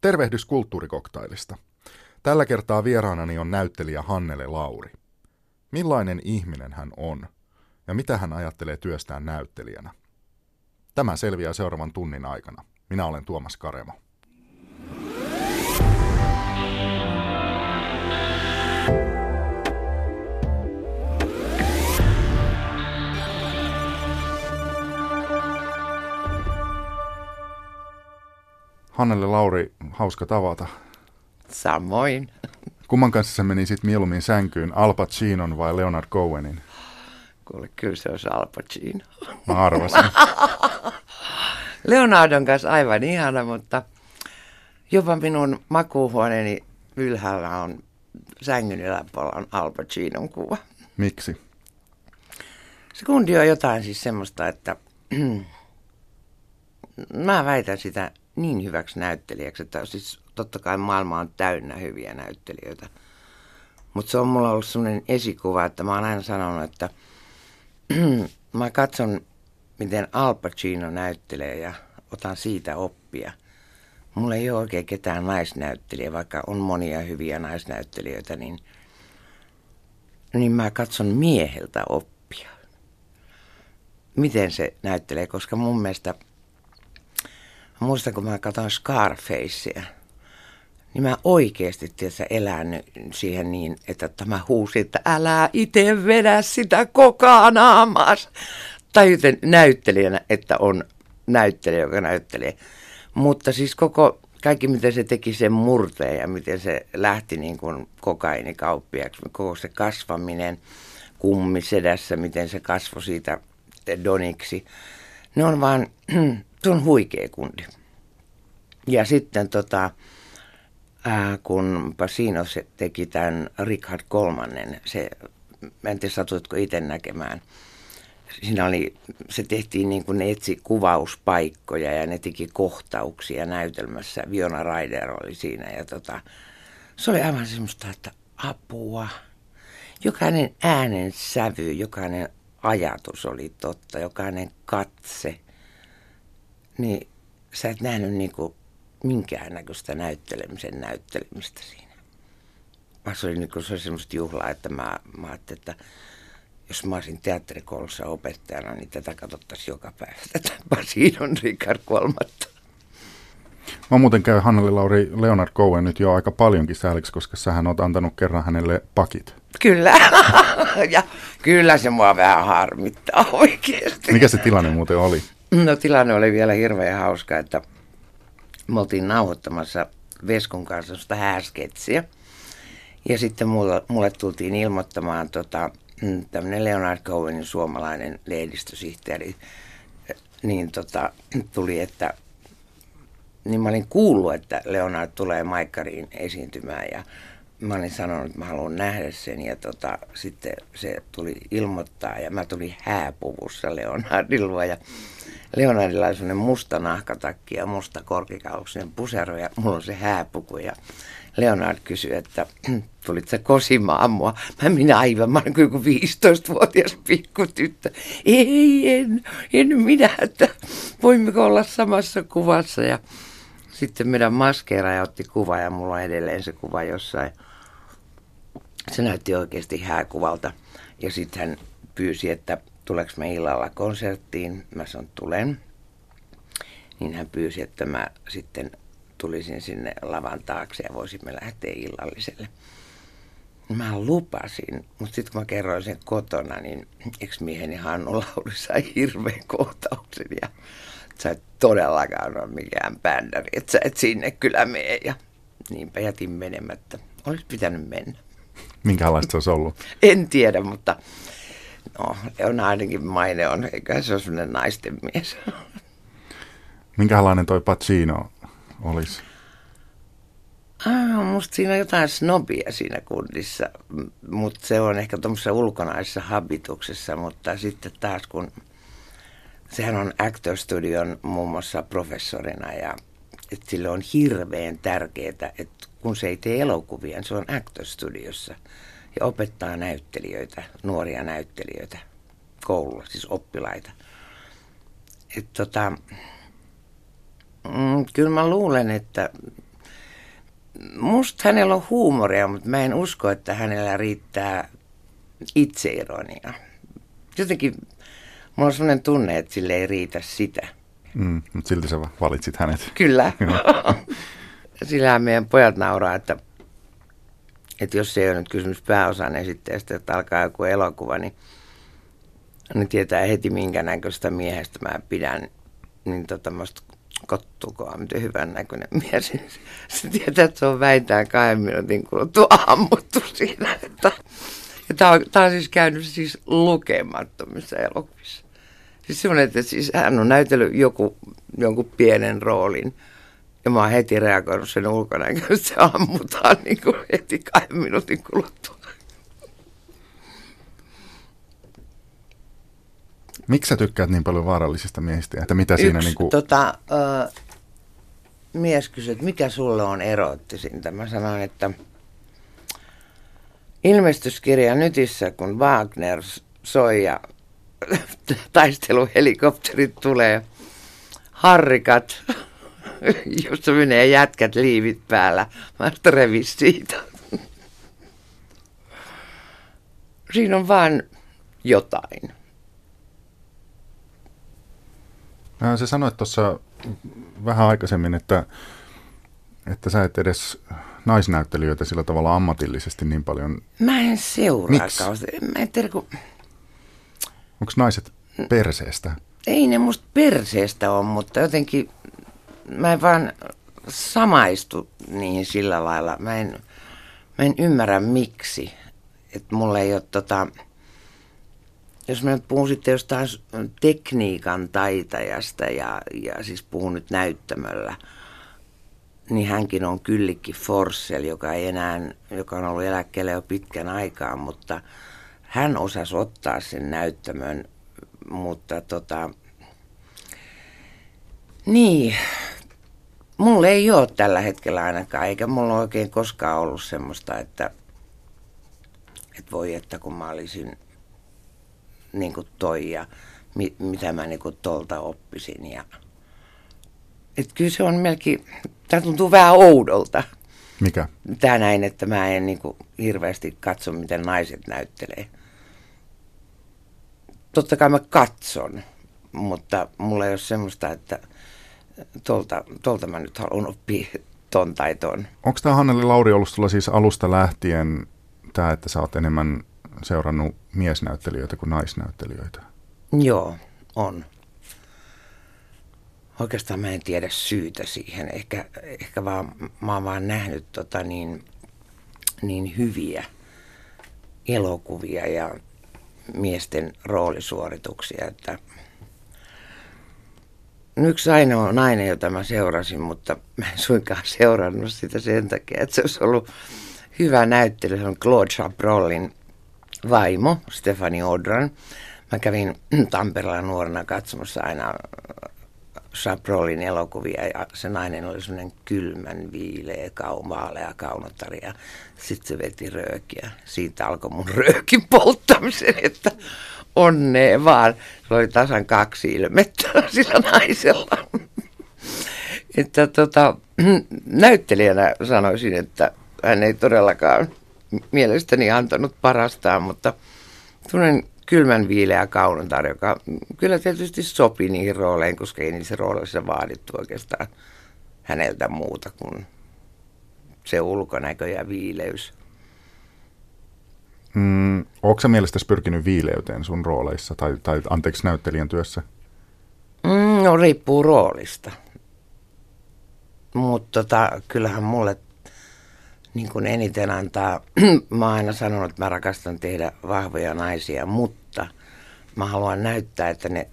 Tervehdys kulttuurikoktailista. Tällä kertaa vieraanani on näyttelijä Hannele Lauri. Millainen ihminen hän on ja mitä hän ajattelee työstään näyttelijänä? Tämä selviää seuraavan tunnin aikana. Minä olen Tuomas Karemo. Hannele Lauri, hauska tavata. Samoin. Kumman kanssa se meni sitten mieluummin sänkyyn, Al Pacinon vai Leonard Cohenin? Kuule, kyllä se olisi Al Pacino. Mä arvasin. Leonardon kanssa aivan ihana, mutta jopa minun makuuhuoneeni ylhäällä on sängyn yläpuolella on Al Pacinon kuva. Miksi? Se kundi on jotain siis semmoista, että mä väitän sitä niin hyväksi näyttelijäksi, että siis totta kai maailma on täynnä hyviä näyttelijöitä. Mutta se on mulla ollut sellainen esikuva, että mä oon aina sanonut, että mä katson, miten Al Pacino näyttelee ja otan siitä oppia. Mulla ei ole oikein ketään naisnäyttelijä, vaikka on monia hyviä naisnäyttelijöitä, niin, niin mä katson mieheltä oppia. Miten se näyttelee, koska mun mielestä – muistan, kun mä katsoin Scarfacea, niin mä oikeasti tietysti elän siihen niin, että tämä huusi, että älä itse vedä sitä kokaa. Tai joten näyttelijänä, että on näyttelijä, joka näyttelee. Mutta siis koko, kaikki miten se teki sen murteen ja miten se lähti niin kuin kokainikauppiaksi, koko se kasvaminen kummisedässä, miten se kasvoi siitä doniksi. Ne on vaan se on huikea kundi. Ja sitten tota, ää, kun Pasino se teki tämän Richard kolmannen, se, mä en tiedä satutko itse näkemään, siinä oli, se tehtiin niin kuin ne etsi kuvauspaikkoja ja ne teki kohtauksia näytelmässä. Viona Raider oli siinä ja tota, se oli aivan semmoista, että apua. Jokainen äänen sävy, jokainen ajatus oli totta, jokainen katse – niin sä et nähnyt niin kuin minkäännäköistä näyttelemisen näyttelemistä siinä. Vaan se oli, niin kuin, se oli semmoista juhlaa, että mä, mä ajattelin, että jos mä olisin teatterikoulussa opettajana, niin tätä katsottaisiin joka päivä. Tätä Basinon Richard kolmatta. Mä muuten käy Hanneli Lauri Leonard Cohen nyt jo aika paljonkin sääliksi, koska sähän oot antanut kerran hänelle pakit. Kyllä. ja kyllä se mua vähän harmittaa oikeasti. Mikä se tilanne muuten oli? No tilanne oli vielä hirveän hauska, että me oltiin nauhoittamassa Veskun kanssa sitä hääsketsiä. Ja sitten mulle, mulle tultiin ilmoittamaan tota, mm, tämmöinen Leonard Cohenin suomalainen lehdistösihteeri, niin tota, tuli, että niin mä olin kuullut, että Leonard tulee Maikkariin esiintymään ja mä olin sanonut, että mä haluan nähdä sen ja tota, sitten se tuli ilmoittaa ja mä tulin hääpuvussa Leonardilla ja Leonardilla on sellainen musta nahkatakki ja musta korkikauksinen pusero ja mulla on se hääpuku ja Leonard kysyi, että tulit sä kosimaan mua. Mä minä aivan, mä olen kuin 15-vuotias pikkutyttö. Ei, en, en minä, että voimmeko olla samassa kuvassa. Ja sitten meidän maskeeraaja otti kuva ja mulla on edelleen se kuva jossain. Se näytti oikeasti hääkuvalta. Ja sitten hän pyysi, että tuleks me illalla konserttiin. Mä sanon, tulen. Niin hän pyysi, että mä sitten tulisin sinne lavan taakse ja voisimme lähteä illalliselle. Mä lupasin, mutta sitten kun mä kerroin sen kotona, niin ex-mieheni Hannu Lauri sai hirveän kohtauksen ja sä et todellakaan ole mikään bändäri, että sä et sinne kyllä mene ja niinpä jätin menemättä. Olisi pitänyt mennä. Minkälaista se olisi ollut? En tiedä, mutta No, on ainakin maine on, eikä se ole sellainen naisten mies. Minkälainen toi Pacino olisi? Ah, musta siinä on jotain snobia siinä kundissa, mutta se on ehkä tuommoisessa ulkonaisessa habituksessa, mutta sitten taas kun sehän on Actor Studion muun muassa professorina ja että sille on hirveän tärkeää, että kun se ei tee elokuvia, niin se on Actor Studiossa – ja opettaa näyttelijöitä, nuoria näyttelijöitä koululla, siis oppilaita. Et tota, mm, kyllä mä luulen, että musta hänellä on huumoria, mutta mä en usko, että hänellä riittää itseironia. Jotenkin mulla on sellainen tunne, että sille ei riitä sitä. Mm, mutta silti sä valitsit hänet. Kyllä. Sillä meidän pojat nauraa, että, että jos ei ole nyt kysymys pääosan esittäjästä, että alkaa joku elokuva, niin ne tietää heti minkä näköistä miehestä mä pidän. Niin tota, musta kottukoa, miten hyvän näköinen mies. Se tietää, että se on väintään kahden minuutin kuluttua ammuttu siinä. Että, ja tämä on, tämä on siis käynyt siis lukemattomissa elokuvissa. Siis että siis hän on näytellyt joku, jonkun pienen roolin. Ja mä oon heti reagoinut sen ulkona, että se ammutaan niin kuin heti kahden minuutin kuluttua. Miksi sä tykkäät niin paljon vaarallisista miehistä? Että mitä Yksi, siinä niin kuin... tota, uh, mies kysyi, että mikä sulle on erottisinta. Mä sanoin, että ilmestyskirja Nytissä, kun Wagner soi ja taisteluhelikopterit tulee, harrikat, jossa menee jätkät liivit päällä. Mä revi siitä. Siinä on vaan jotain. No, se sanoit tuossa vähän aikaisemmin, että, että sä et edes naisnäyttelijöitä sillä tavalla ammatillisesti niin paljon. Mä en seuraa? Mä en tiedä, kun... Onko naiset perseestä? Ei ne musta perseestä on, mutta jotenkin mä en vaan samaistu niihin sillä lailla. Mä en, mä en ymmärrä miksi. Että mulla ei ole tota, jos mä nyt puhun sitten jostain tekniikan taitajasta ja, ja siis puhun nyt näyttämöllä, niin hänkin on Kyllikki Forssell, joka, ei enää, joka on ollut eläkkeellä jo pitkän aikaa, mutta hän osasi ottaa sen näyttämön, mutta tota, niin, mulla ei ole tällä hetkellä ainakaan, eikä mulla oikein koskaan ollut semmoista, että, että voi että kun mä olisin niin kuin toi ja mi, mitä mä niin kuin tolta oppisin. Ja, et kyllä se on melkein, tämä tuntuu vähän oudolta. Mikä? Tämä näin, että mä en niin kuin hirveästi katso, miten naiset näyttelee. Totta kai mä katson, mutta mulla ei ole semmoista, että tolta, tolta mä nyt haluan oppia ton tai ton. Onko tämä Hanneli Lauri ollut sulla siis alusta lähtien tämä, että sä oot enemmän seurannut miesnäyttelijöitä kuin naisnäyttelijöitä? Joo, on. Oikeastaan mä en tiedä syytä siihen. Ehkä, ehkä vaan, mä oon vaan nähnyt tota niin, niin hyviä elokuvia ja miesten roolisuorituksia, että yksi ainoa nainen, jota mä seurasin, mutta mä en suinkaan seurannut sitä sen takia, että se olisi ollut hyvä näyttely. Se on Claude Chabrolin vaimo, Stefani Odran. Mä kävin Tampereella nuorena katsomassa aina Chabrolin elokuvia ja se nainen oli semmoinen kylmän viileä, kau, vaalea kaunottari ja sitten se veti röökiä. Siitä alkoi mun röökin polttamisen, että onnea vaan. Se oli tasan kaksi ilmettä sillä naisella. että tota, näyttelijänä sanoisin, että hän ei todellakaan mielestäni antanut parastaan, mutta tunnen kylmän viileä kaunotar, joka kyllä tietysti sopii niihin rooleihin, koska ei niissä rooleissa vaadittu oikeastaan häneltä muuta kuin se ulkonäkö ja viileys. Mm, Onko mielestäsi pyrkinyt viileyteen sun rooleissa tai, tai anteeksi näyttelijän työssä? Mm, no riippuu roolista. Mutta tota, kyllähän mulle niin kuin eniten antaa, mä oon aina sanonut, että mä rakastan tehdä vahvoja naisia, mutta mä haluan näyttää, että ne,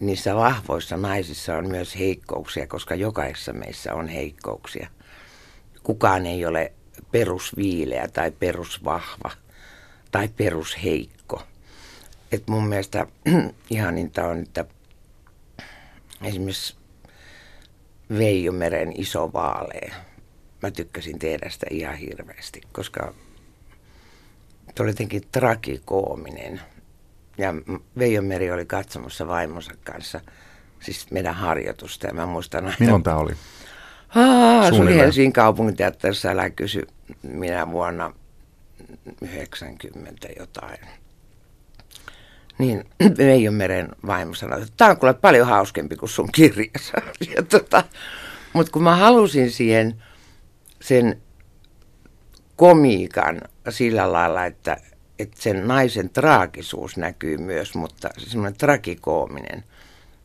niissä vahvoissa naisissa on myös heikkouksia, koska jokaisessa meissä on heikkouksia. Kukaan ei ole perusviileä tai perusvahva tai perusheikko. Et mun mielestä ihaninta on, että esimerkiksi Veijomeren iso vaalea mä tykkäsin tehdä sitä ihan hirveästi, koska se oli jotenkin trakikoominen. Ja Veijo Meri oli katsomassa vaimonsa kanssa, siis meidän harjoitusta. Ja mä muistan aina, Milloin tämä oli? Aa, se oli. Helsingin kaupunginteatterissa, älä kysy, minä vuonna 90 jotain. Niin Meren vaimo sanoi, että tämä on kuule paljon hauskempi kuin sun kirjassa. Ja tota, Mutta kun mä halusin siihen sen komiikan sillä lailla, että, että sen naisen traagisuus näkyy myös, mutta semmoinen trakikoominen,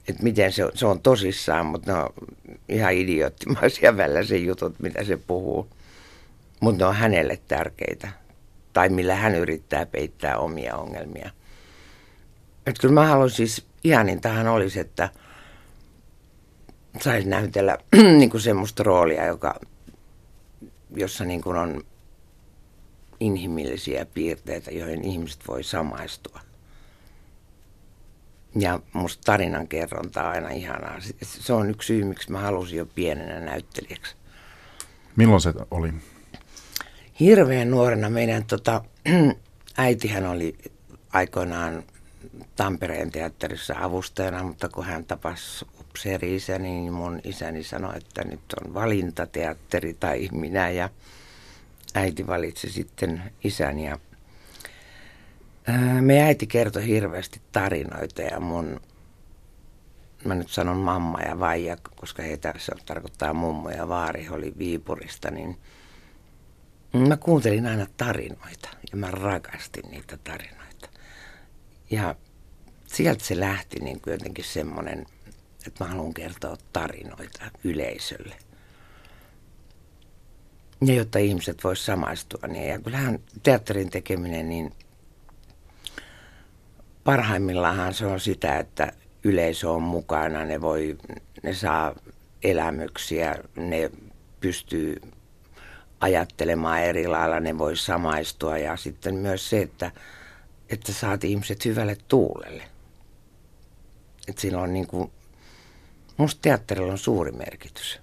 että miten se on, se on tosissaan, mutta ne on ihan idioottimaisia välillä se jutut, mitä se puhuu. Mutta ne on hänelle tärkeitä, tai millä hän yrittää peittää omia ongelmia. Että kyllä mä haluan siis, ihanintahan olisi, että saisi näytellä niin kuin semmoista roolia, joka, jossa niin kuin on inhimillisiä piirteitä, joihin ihmiset voi samaistua. Ja musta tarinan kerronta on aina ihanaa. Se- Se on yksi syy, miksi mä halusin jo pienenä näyttelijäksi. Milloin se oli? Hirveän nuorena meidän tota, äitihän oli aikoinaan Tampereen teatterissa avustajana, mutta kun hän tapasi upseeri niin mun isäni sanoi, että nyt on valintateatteri tai minä. Ja äiti valitsi sitten isän ja me äiti kertoi hirveästi tarinoita ja mun, mä nyt sanon mamma ja vaija, koska heitä se tarkoittaa mummo ja vaari, oli Viipurista, niin Mä kuuntelin aina tarinoita ja mä rakastin niitä tarinoita. Ja sieltä se lähti niin kuin jotenkin semmoinen, että mä haluan kertoa tarinoita yleisölle. Ja jotta ihmiset vois samaistua. Niin, ja kyllähän teatterin tekeminen, niin parhaimmillaan se on sitä, että yleisö on mukana, ne voi, ne saa elämyksiä, ne pystyy ajattelemaan eri lailla, ne voi samaistua ja sitten myös se, että, että saat ihmiset hyvälle tuulelle. Että sillä on niin kuin, musta teatterilla on suuri merkitys.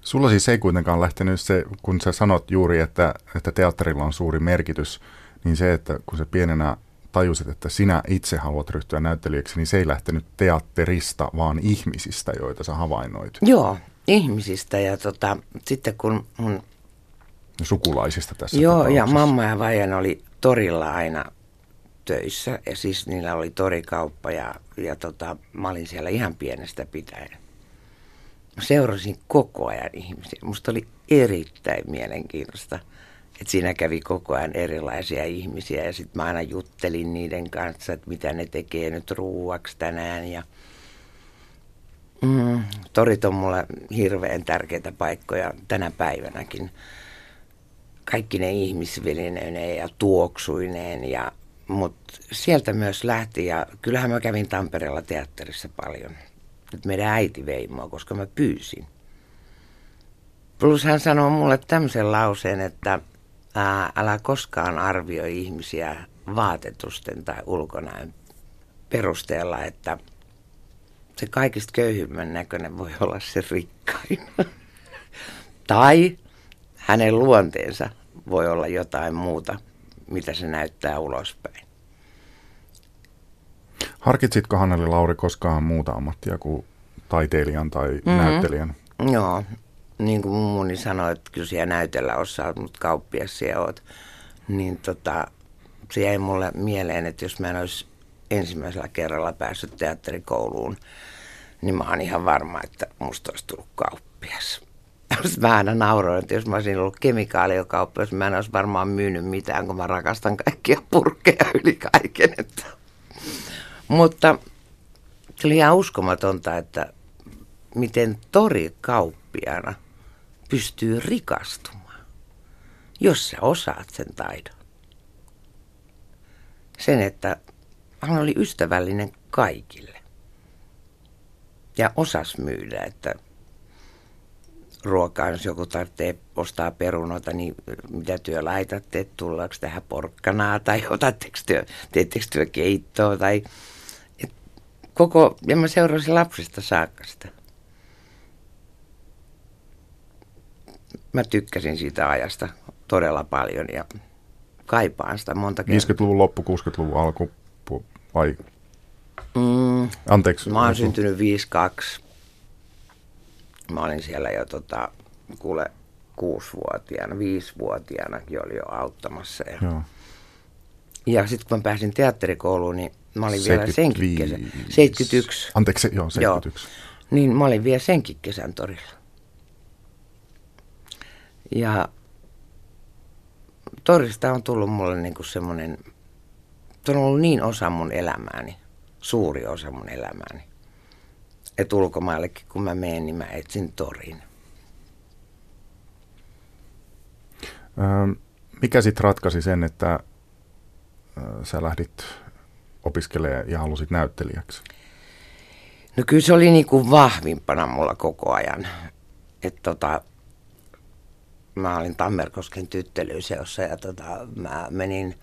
Sulla siis ei kuitenkaan lähtenyt se, kun sä sanot juuri, että, että teatterilla on suuri merkitys, niin se, että kun sä pienenä tajusit, että sinä itse haluat ryhtyä näyttelijäksi, niin se ei lähtenyt teatterista, vaan ihmisistä, joita sä havainnoit. Joo, ihmisistä ja tota, sitten kun mun Sukulaisista tässä Joo, ja mamma ja Vajan oli torilla aina töissä. Ja siis niillä oli torikauppa ja, ja tota, mä olin siellä ihan pienestä pitäen. Mä seurasin koko ajan ihmisiä. Musta oli erittäin mielenkiintoista, että siinä kävi koko ajan erilaisia ihmisiä. Ja sitten mä aina juttelin niiden kanssa, että mitä ne tekee nyt ruuaksi tänään. Ja mm, torit on mulle hirveän tärkeitä paikkoja tänä päivänäkin kaikki ne ihmisvelineineen ja tuoksuineen. Ja, mutta sieltä myös lähti ja kyllähän mä kävin Tampereella teatterissa paljon. Nyt meidän äiti vei mua, koska mä pyysin. Plus hän sanoi mulle tämmöisen lauseen, että ää, älä koskaan arvioi ihmisiä vaatetusten tai ulkonäön perusteella, että se kaikista köyhimmän näköinen voi olla se rikkain. tai hänen luonteensa voi olla jotain muuta, mitä se näyttää ulospäin. Harkitsitko Hanneli Lauri koskaan muuta ammattia kuin taiteilijan tai mm-hmm. näyttelijän? Joo, niin kuin mummuni sanoi, että kyllä siellä näytellä osaat, mutta kauppias siellä oot. Niin tota, se jäi mulle mieleen, että jos mä en olisi ensimmäisellä kerralla päässyt teatterikouluun, niin mä oon ihan varma, että musta olisi tullut kauppias. Mä aina nauroin, että jos mä olisin ollut kemikaaliokauppias, mä en olisi varmaan myynyt mitään, kun mä rakastan kaikkia purkkeja yli kaiken. Että. Mutta se oli ihan uskomatonta, että miten torikauppiana pystyy rikastumaan, jos sä osaat sen taidon. Sen, että hän oli ystävällinen kaikille ja osas myydä, että ruokaa, jos joku tarvitsee ostaa perunoita, niin mitä työ laitatte, tullaanko tähän porkkanaa tai otatteko työ, teettekö työ keittoa tai et koko, ja mä seurasin lapsista saakka sitä. Mä tykkäsin siitä ajasta todella paljon ja kaipaan sitä monta kertaa. 50-luvun loppu, 60-luvun alku vai? Mm, Anteeksi. mä oon syntynyt 52. Mä olin siellä jo tota, kuule kuusivuotiaana, viisivuotiaanakin oli jo auttamassa. Ja, Joo. ja sitten kun mä pääsin teatterikouluun, niin mä olin vielä senkin kesän. 75. 71. Anteeksi, joo, 71. Niin mä olin vielä senkin kesän torilla. Ja torista on tullut mulle niinku semmoinen, se on ollut niin osa mun elämääni, suuri osa mun elämääni. Että ulkomaillekin kun mä menen, niin mä etsin torin. Mikä sitten ratkaisi sen, että sä lähdit opiskelemaan ja halusit näyttelijäksi? No kyllä se oli niinku vahvimpana mulla koko ajan. Että tota, mä olin Tammerkosken tyttelyseossa ja tota, mä menin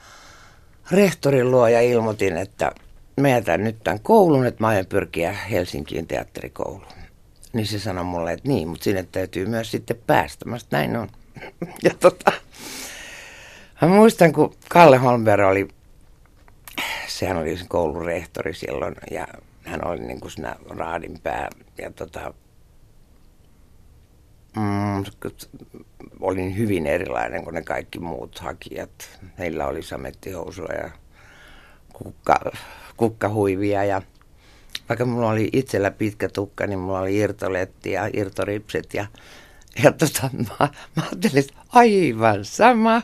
rehtorin luo ja ilmoitin, että mä jätän nyt tämän koulun, että mä aion pyrkiä Helsinkiin teatterikouluun. Niin se sanoi mulle, että niin, mutta sinne täytyy myös sitten päästä. Mä sanoin, näin on. Ja tota, mä muistan, kun Kalle Holmberg oli, sehän oli se koulun rehtori silloin, ja hän oli niin kuin siinä raadinpää. Ja tota, mm, olin hyvin erilainen kuin ne kaikki muut hakijat. Heillä oli samettihousua ja kukka, kukkahuivia ja vaikka mulla oli itsellä pitkä tukka, niin mulla oli irtoletti ja irtoripset ja, ja tota, mä, mä ajattelin, että aivan sama.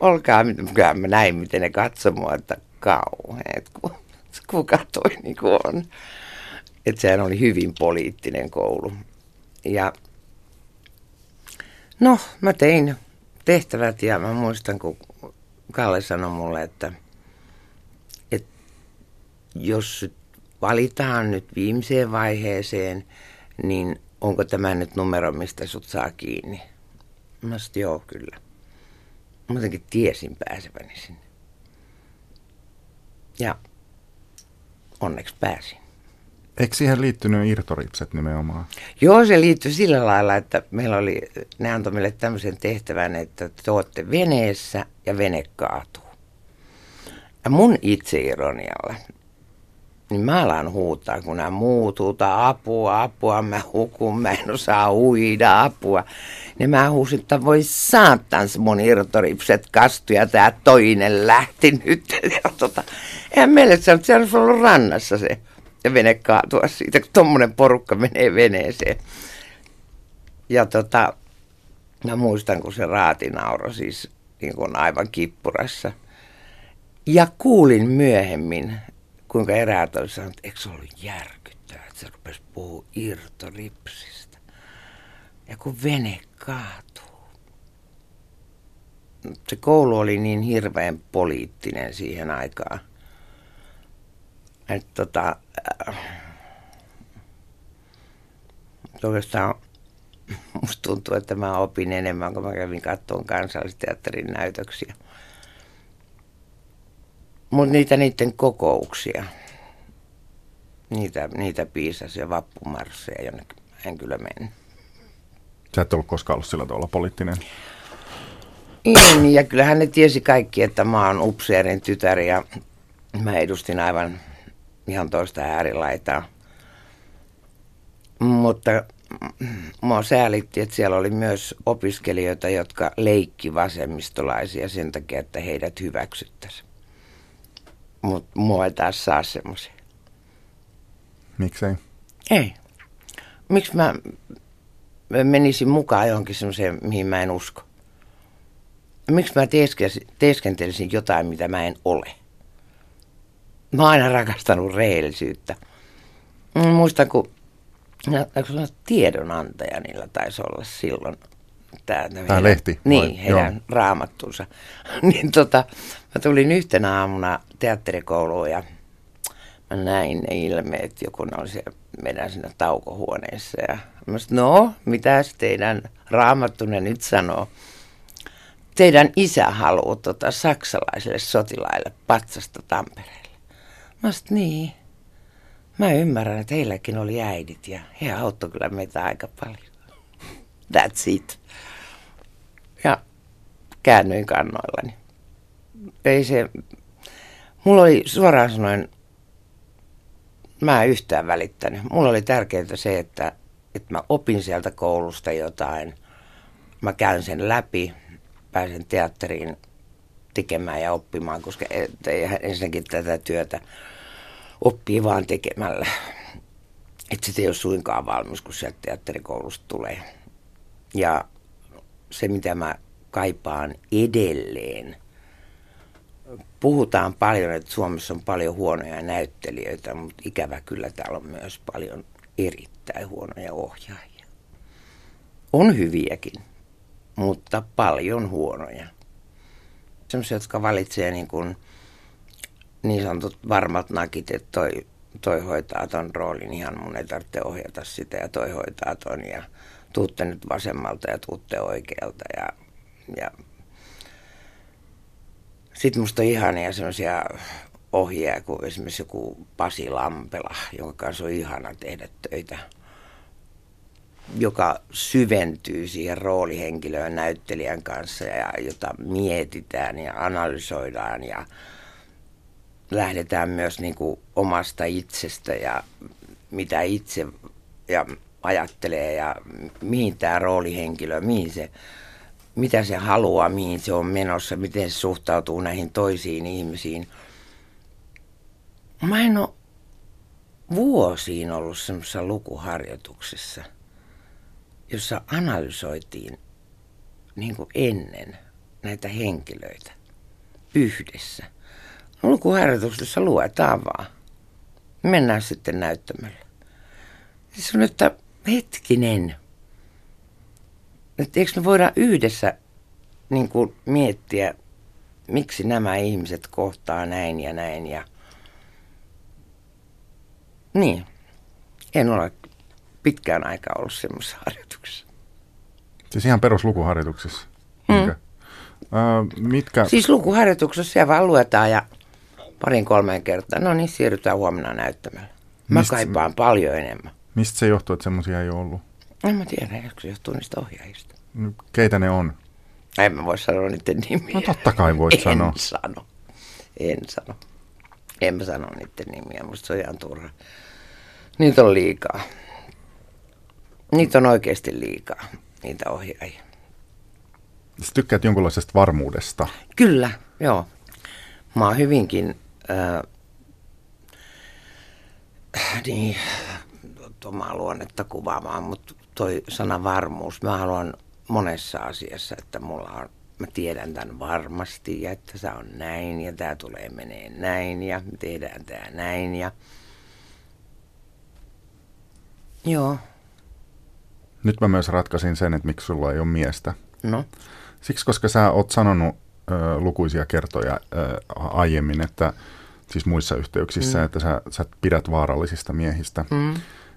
Olkaa, kyllä mä näin, miten ne katsoi mua, että kauheet, kuka toi niin kuin on. Että sehän oli hyvin poliittinen koulu. Ja no, mä tein tehtävät ja mä muistan, kun Kalle sanoi mulle, että jos valitaan nyt viimeiseen vaiheeseen, niin onko tämä nyt numero, mistä sut saa kiinni? Mä sanoin, joo, kyllä. Mä jotenkin tiesin pääseväni sinne. Ja onneksi pääsin. Eikö siihen liittynyt irtoripset nimenomaan? Joo, se liittyi sillä lailla, että meillä oli, ne antoi meille tämmöisen tehtävän, että te olette veneessä ja vene kaatuu. Ja mun itseironialla, niin mä alan huutaa, kun nämä muut huutaa apua, apua, mä hukun, mä en osaa uida, apua. Niin mä huusin, että voi saatans mun irtoripset kastu ja tää toinen lähti nyt. Ja tota, eihän meille sanonut, että se olisi ollut rannassa se ja vene kaatua siitä, kun tommonen porukka menee veneeseen. Ja tota, mä muistan, kun se raati nauroi siis niin kuin aivan kippurassa. Ja kuulin myöhemmin, kuinka eräät oli sanonut, että eikö se ollut järkyttävää, että se rupesi puhua irtoripsistä. Ja kun vene kaatuu. Se koulu oli niin hirveän poliittinen siihen aikaan. Että tota, äh, oikeastaan musta tuntuu, että mä opin enemmän, kun mä kävin kattoon kansallisteatterin näytöksiä. Mutta niitä niiden kokouksia, niitä, niitä piisasi ja vappumarsseja, jonne en kyllä mennyt. Sä et ollut koskaan ollut sillä tavalla poliittinen. En, ja kyllähän ne tiesi kaikki, että mä oon upseerin tytär ja mä edustin aivan ihan toista äärilaitaa. Mutta mua säälitti, että siellä oli myös opiskelijoita, jotka leikki vasemmistolaisia sen takia, että heidät hyväksyttäisiin. Mutta mua ei taas saa semmoisia. Miksei? Ei. Miksi mä menisin mukaan johonkin semmoiseen, mihin mä en usko? Miksi mä teeskentelisin jotain, mitä mä en ole? Mä oon aina rakastanut rehellisyyttä. Mä Muistan, kun tiedonantaja niillä taisi olla silloin. Tää, Tää lehti, Niin, vai? heidän Joo. raamattunsa. niin tota, mä tulin yhtenä aamuna teatterikouluun ja mä näin ne ilmeet, joku ne oli siellä meidän siinä taukohuoneessa. Ja mä sanoin, no, mitäs teidän raamattunne nyt sanoo? Teidän isä haluaa tota saksalaisille sotilaille patsasta Tampereelle. Mä sanoin, niin. Mä ymmärrän, että heilläkin oli äidit ja he auttoi kyllä meitä aika paljon. That's it. Ja käännyin kannoillani. Ei se, mulla oli suoraan sanoen, mä en yhtään välittänyt. Mulla oli tärkeintä se, että että mä opin sieltä koulusta jotain. Mä käyn sen läpi, pääsen teatteriin tekemään ja oppimaan, koska ensinnäkin tätä työtä oppii vaan tekemällä. Että se ei ole suinkaan valmis, kun sieltä teatterikoulusta tulee. Ja se, mitä mä kaipaan edelleen. Puhutaan paljon, että Suomessa on paljon huonoja näyttelijöitä, mutta ikävä kyllä täällä on myös paljon erittäin huonoja ohjaajia. On hyviäkin, mutta paljon huonoja. Sellaisia, jotka valitsee niin, kuin niin sanotut varmat nakit, että toi, toi hoitaa ton roolin, ihan mun ei tarvitse ohjata sitä ja toi hoitaa ton ja tuutte nyt vasemmalta ja tuutte oikealta ja, ja sitten musta on ihania sellaisia ohjeja kuin esimerkiksi joku Pasi Lampela, jonka kanssa on ihana tehdä töitä, joka syventyy siihen roolihenkilöön näyttelijän kanssa ja jota mietitään ja analysoidaan ja lähdetään myös niin kuin omasta itsestä ja mitä itse ja ajattelee ja mihin tämä roolihenkilö, mihin se, mitä se haluaa, mihin se on menossa, miten se suhtautuu näihin toisiin ihmisiin. Mä en ole vuosiin ollut semmoisessa lukuharjoituksessa, jossa analysoitiin niin kuin ennen näitä henkilöitä yhdessä. Lukuharjoituksessa luetaan vaan. Mennään sitten näyttämölle. Se on, että hetkinen, että eikö me voida yhdessä niin kuin miettiä, miksi nämä ihmiset kohtaa näin ja näin ja niin. En ole pitkään aikaa ollut semmoisessa harjoituksessa. Siis ihan peruslukuharjoituksessa? Mm. Uh, mitkä... Siis lukuharjoituksessa siellä vaan luetaan ja parin kolmeen kertaan. No niin, siirrytään huomenna näyttämällä. Mä Mist... kaipaan paljon enemmän. Mistä se johtuu, että semmoisia ei ole ollut? En mä tiedä, eikö se johtuu niistä ohjaajista. No, keitä ne on? En mä voi sanoa niiden nimiä. No totta kai voit en sanoa. En sano. En sano. En mä sano niiden nimiä, musta se on ihan turha. Niitä on liikaa. Niitä on oikeasti liikaa, niitä ohjaajia. Sä tykkäät jonkunlaisesta varmuudesta. Kyllä, joo. Mä oon hyvinkin äh, niin, omaa luonnetta kuvaamaan, mutta toi sana varmuus, mä haluan monessa asiassa, että mulla on, mä tiedän tämän varmasti ja että se on näin ja tämä tulee menee näin ja me tehdään tämä näin ja joo. Nyt mä myös ratkaisin sen, että miksi sulla ei ole miestä. No. Siksi, koska sä oot sanonut ö, lukuisia kertoja ö, aiemmin, että siis muissa yhteyksissä, mm. että sä, sä pidät vaarallisista miehistä. Mm.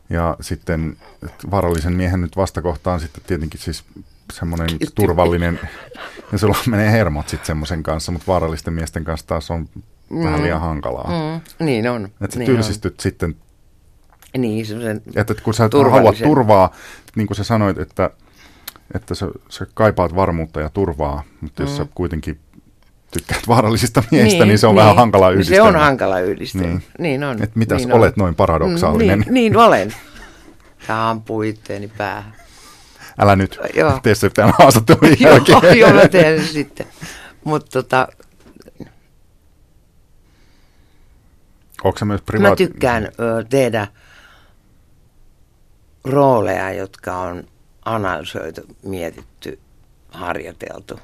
Ja sitten vaarallisen miehen nyt vastakohtaan sitten tietenkin siis semmoinen turvallinen, ja sulla menee hermot sitten semmoisen kanssa, mutta vaarallisten miesten kanssa taas on mm. vähän liian hankalaa. Mm. Niin on. Että sä niin tylsistyt on. sitten, niin, semmoisen että kun sä haluat turvaa, niin kuin sä sanoit, että, että sä, sä kaipaat varmuutta ja turvaa, mutta mm. jos sä kuitenkin tykkäät vaarallisista miehistä, niin, niin se on niin, vähän hankala yhdistää. Se on hankala yhdistää. Niin, niin on. Et mitäs niin olet on. noin paradoksaalinen? Niin, niin olen. Tämä ampuu itteeni päähän. Älä nyt, joo. tee se tämän haastattelun jälkeen. joo, joo, mä teen se sitten. Mutta tota... Onko myös privaat... Mä tykkään ö, tehdä rooleja, jotka on analysoitu, mietitty, harjoiteltu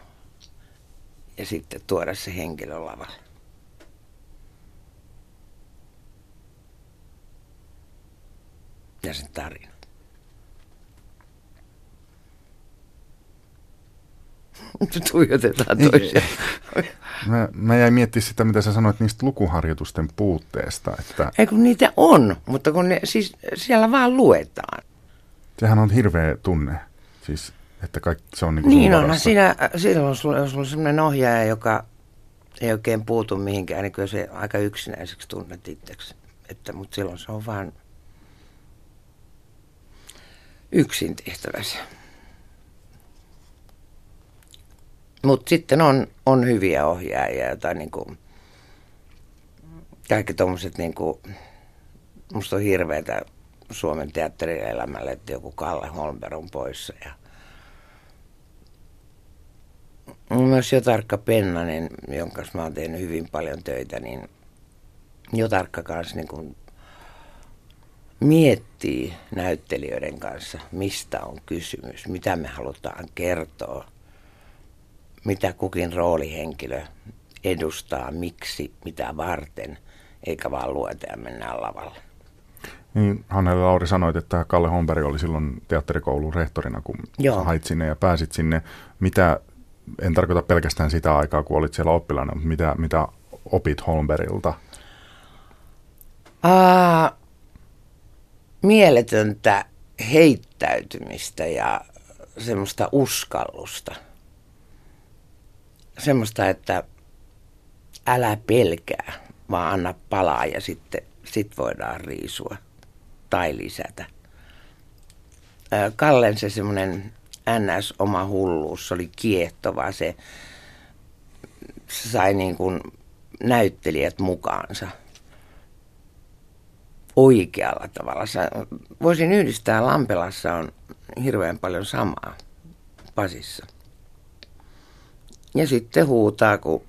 ja sitten tuoda se henkilö lavalle. Ja sen tarina. Tuijotetaan toisiaan. Mä, mä jäin miettimään sitä, mitä sä sanoit niistä lukuharjoitusten puutteesta. Että... Ei kun niitä on, mutta kun ne, siis siellä vaan luetaan. Sehän on hirveä tunne. Siis että kaikki, se on niin Niin on, siinä, silloin sulla, jos sulla on sellainen ohjaaja, joka ei oikein puutu mihinkään, niin kyllä se aika yksinäiseksi tunnet itseksi. Että, mutta silloin se on vaan yksin tehtävässä. Mutta sitten on, on hyviä ohjaajia, joita niin kuin, kaikki tuommoiset, niin kuin, musta on hirveätä Suomen teatterielämälle, että joku Kalle Holmberg on poissa. Ja myös Jotarkka Pennanen, jonka kanssa mä oon tehnyt hyvin paljon töitä, niin Jotarkka kanssa niin kuin miettii näyttelijöiden kanssa, mistä on kysymys, mitä me halutaan kertoa, mitä kukin roolihenkilö edustaa, miksi, mitä varten, eikä vaan lueta ja mennään lavalle. Niin, Hannele Lauri sanoit, että Kalle Homberg oli silloin teatterikoulun rehtorina, kun Joo. hait sinne ja pääsit sinne. Mitä, en tarkoita pelkästään sitä aikaa, kun olit siellä oppilaana, mutta mitä, mitä opit Holmbergilta? Aa, mieletöntä heittäytymistä ja semmoista uskallusta. Semmoista, että älä pelkää, vaan anna palaa ja sitten sit voidaan riisua tai lisätä. Kallen se semmoinen ns. oma hulluus, se oli kiehtova, se, se sai niin kuin näyttelijät mukaansa oikealla tavalla. Voisin yhdistää, Lampelassa on hirveän paljon samaa Pasissa. Ja sitten huutaa, kun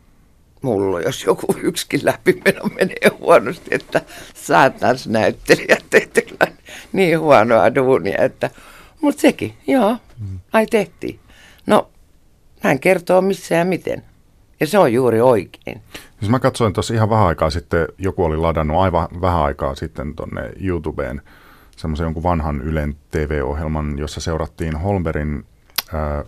mulla jos joku yksikin läpimeno menee huonosti, että saatans näyttelijät teette niin huonoa duunia, että mutta sekin, joo, mm. ai tehtiin. No, hän kertoo missä ja miten. Ja se on juuri oikein. Siis mä katsoin tuossa ihan vähän aikaa sitten, joku oli ladannut aivan vähän aikaa sitten tonne YouTubeen semmoisen jonkun vanhan Ylen TV-ohjelman, jossa seurattiin Holmberin äh,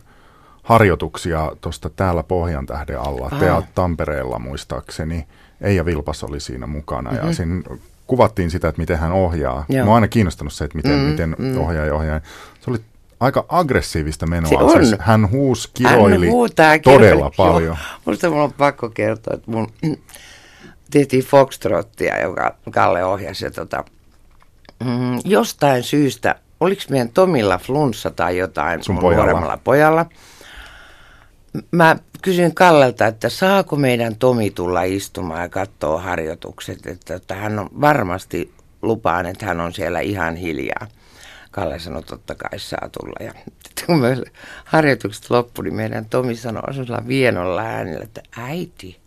harjoituksia tuosta täällä Pohjan tähden alla, Aha. Teat Tampereella muistaakseni. Eija Vilpas oli siinä mukana mm-hmm. ja siinä kuvattiin sitä, että miten hän ohjaa. Joo. Mä oon aina kiinnostunut se, että miten, mm, miten mm. ohjaa ja ohjaa. Se oli aika aggressiivista menoa. Se on. Siis hän huusi, kiroili hän todella paljon. Joo. Musta mun on pakko kertoa, että mun tehtiin Foxtrottia, joka Kalle ohjasi. Ja tota, mm, jostain syystä, oliko meidän Tomilla flunssa tai jotain Sun mun pojalla. nuoremmalla pojalla – mä kysyin Kallelta, että saako meidän Tomi tulla istumaan ja katsoa harjoitukset, että, että hän on varmasti lupaan, että hän on siellä ihan hiljaa. Kalle sanoi, totta kai saa tulla. Ja kun harjoitukset loppui, niin meidän Tomi sanoi sellaisella vienolla äänellä, että äiti,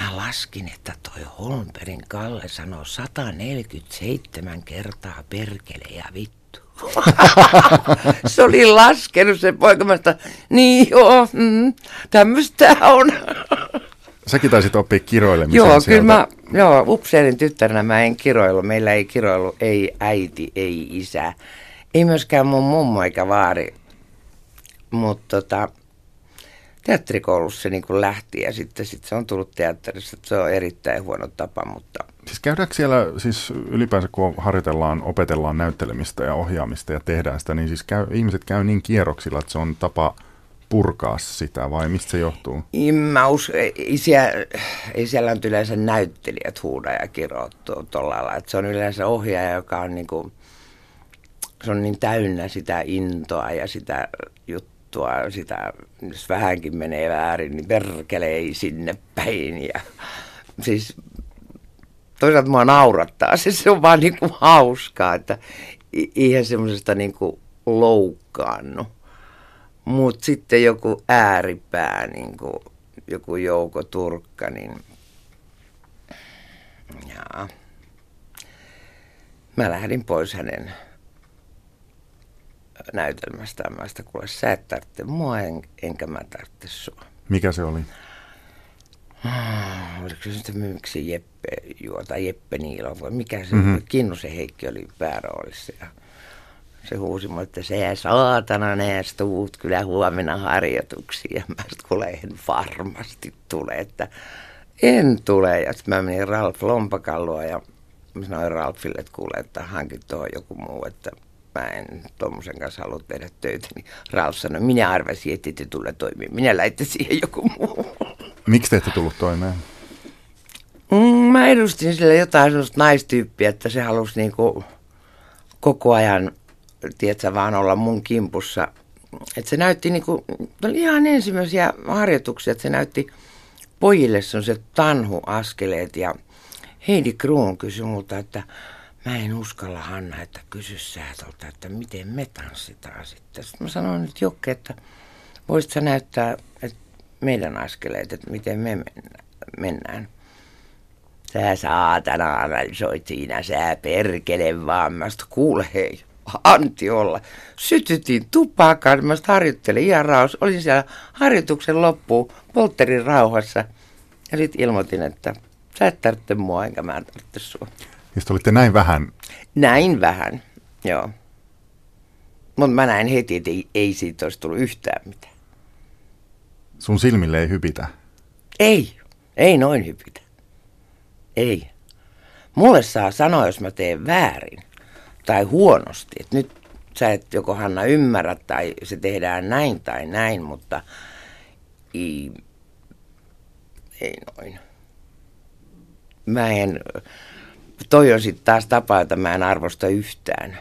mä laskin, että toi Holmperin Kalle sanoi 147 kertaa perkele ja vittu. se oli laskenut se poika, että niin joo, mm, tämmöistä on. Säkin taisit oppia kiroilemisen Joo, sieltä. kyllä mä, joo, upseerin tyttäränä mä en kiroilu. Meillä ei kiroilu, ei äiti, ei isä. Ei myöskään mun mummo eikä vaari. Mutta tota, teatterikoulussa se niin kuin lähti ja sitten sit se on tullut teatterissa. Se on erittäin huono tapa, mutta... Siis käydäänkö siellä siis ylipäänsä, kun harjoitellaan, opetellaan näyttelemistä ja ohjaamista ja tehdään sitä, niin siis käy, ihmiset käy niin kierroksilla, että se on tapa purkaa sitä vai mistä se johtuu? Mä us, ei, siellä, ei siellä on yleensä näyttelijät huuda ja kiroa tuolla lailla. Se on yleensä ohjaaja, joka on niin kuin, se on niin täynnä sitä intoa ja sitä juttua juttua, sitä, jos vähänkin menee väärin, niin perkelee sinne päin. Ja, siis toisaalta mua naurattaa, siis se on vaan niin kuin hauskaa, että ihan semmoisesta niin kuin loukkaannut. Mutta sitten joku ääripää, niin kuin joku Jouko Turkka, niin jaa. Mä lähdin pois hänen näytelmästä. Mä sitä, kuule, sä et tarvitse mua, en, enkä mä tarvitse sua. Mikä se oli? Ah, oliko se sitten miksi Jeppe juota, Jeppe Niilo, vai mikä se mm-hmm. Kinnusen Heikki oli pääroolissa. Ja se huusi mulle, että se saatana näistä tuut kyllä huomenna harjoituksiin. Ja mä sitten kuule, en varmasti tule, että en tule. Ja sitten mä menin Ralf Lompakalloa ja mä sanoin Ralfille, että kuule, että hankin tuohon joku muu, että mä en tuommoisen kanssa halua tehdä töitä, niin Ralf sanoi, minä arvasin, että ette tule toimia. Minä läitte siihen joku muu. Miksi te ette tullut toimeen? Mm, mä edustin sille jotain sellaista naistyyppiä, että se halusi niinku koko ajan, tiedätkö, vaan olla mun kimpussa. Että se näytti niinku, oli ihan ensimmäisiä harjoituksia, että se näytti pojille sellaiset tanhuaskeleet ja Heidi Kruun kysyi multa, että mä en uskalla Hanna, että kysy säätolta, että miten me tanssitaan sitten. Sitten mä sanoin nyt Jokke, että voisit sä näyttää että meidän askeleet, että miten me mennään. Sä saatana analysoit siinä, sä perkele vaan. Mä kuule hei, anti olla. Sytytin tupakan, mä harjoittelin ihan rauhassa. Olin siellä harjoituksen loppuun, poltterin rauhassa. Ja sitten ilmoitin, että sä et tarvitse mua, enkä mä tarvitse sua. Ja olitte näin vähän? Näin vähän, joo. Mutta mä näin heti, että ei, ei siitä olisi tullut yhtään mitään. Sun silmille ei hypitä? Ei, ei noin hypitä. Ei. Mulle saa sanoa, jos mä teen väärin tai huonosti. Että nyt sä et joko Hanna ymmärrä tai se tehdään näin tai näin, mutta ei, ei noin. Mä en, toi on sitten taas tapa, jota mä en arvosta yhtään.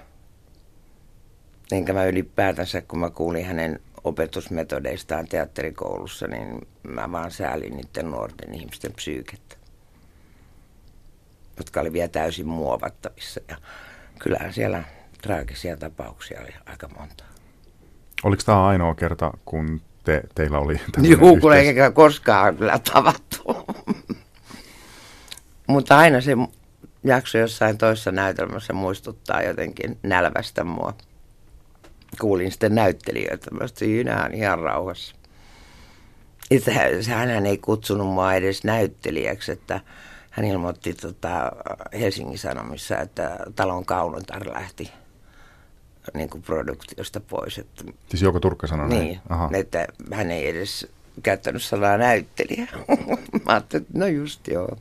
Enkä mä ylipäätänsä, kun mä kuulin hänen opetusmetodeistaan teatterikoulussa, niin mä vaan säälin niiden nuorten ihmisten psyykettä, jotka oli vielä täysin muovattavissa. Ja kyllähän siellä traagisia tapauksia oli aika monta. Oliko tämä ainoa kerta, kun te, teillä oli Joo, kun eikä koskaan kyllä tavattu. Mutta aina se jakso jossain toisessa näytelmässä muistuttaa jotenkin nälvästä mua. Kuulin sitten näyttelijöitä, mä siinä ihan rauhassa. Että hän ei kutsunut mua edes näyttelijäksi, että hän ilmoitti tota Helsingin Sanomissa, että talon kaunotar lähti niin kuin produktiosta pois. Että, siis Jouko Turkka sanoi niin, Aha. että hän ei edes käyttänyt sanaa näyttelijä. Mä ajattelin, että no just joo.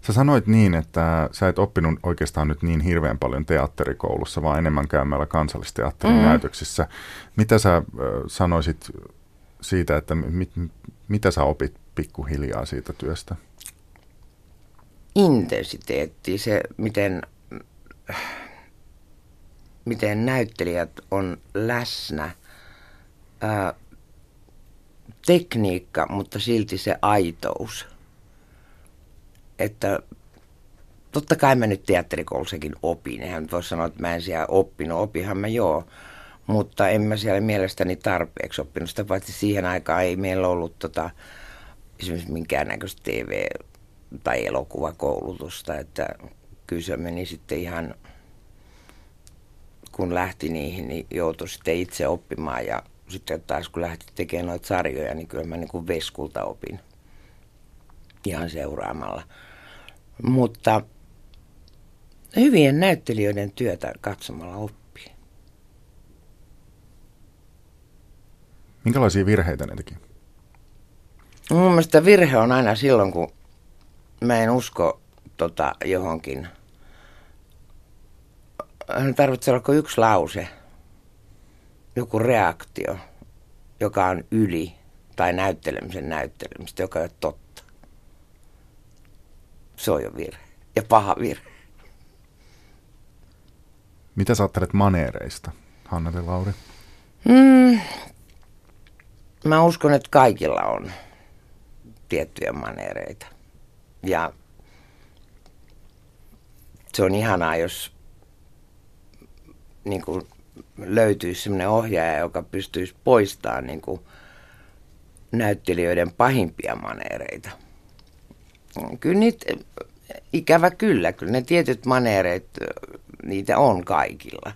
Sä sanoit niin, että sä et oppinut oikeastaan nyt niin hirveän paljon teatterikoulussa, vaan enemmän käymällä kansallisteatterin mm. näytöksissä. Mitä sä äh, sanoisit siitä, että mit, mitä sä opit pikkuhiljaa siitä työstä? Intensiteetti, se miten, miten näyttelijät on läsnä. Ää, tekniikka, mutta silti se aitous – että totta kai mä nyt teatterikoulussakin opin. Eihän nyt voi sanoa, että mä en siellä oppinut. Opihan mä joo. Mutta en mä siellä mielestäni tarpeeksi oppinut. Sitä paitsi siihen aikaan ei meillä ollut tota, esimerkiksi minkäännäköistä TV- tai elokuvakoulutusta. Että kyllä se meni sitten ihan, kun lähti niihin, niin joutui sitten itse oppimaan. Ja sitten taas kun lähti tekemään noita sarjoja, niin kyllä mä niin kuin Veskulta opin ihan seuraamalla. Mutta hyvien näyttelijöiden työtä katsomalla oppii. Minkälaisia virheitä ne teki? Mun mielestä virhe on aina silloin, kun mä en usko tota, johonkin. Hän tarvitsee olla yksi lause, joku reaktio, joka on yli tai näyttelemisen näyttelemistä, joka ei ole totta se on jo virhe. Ja paha virhe. Mitä sä ajattelet maneereista, Hanna ja Lauri? Mm, mä uskon, että kaikilla on tiettyjä maneereita. Ja se on ihanaa, jos niin kuin, löytyisi sellainen ohjaaja, joka pystyisi poistamaan niin kuin, näyttelijöiden pahimpia maneereita – Kyllä niitä, ikävä kyllä, kyllä ne tietyt maneereet, niitä on kaikilla.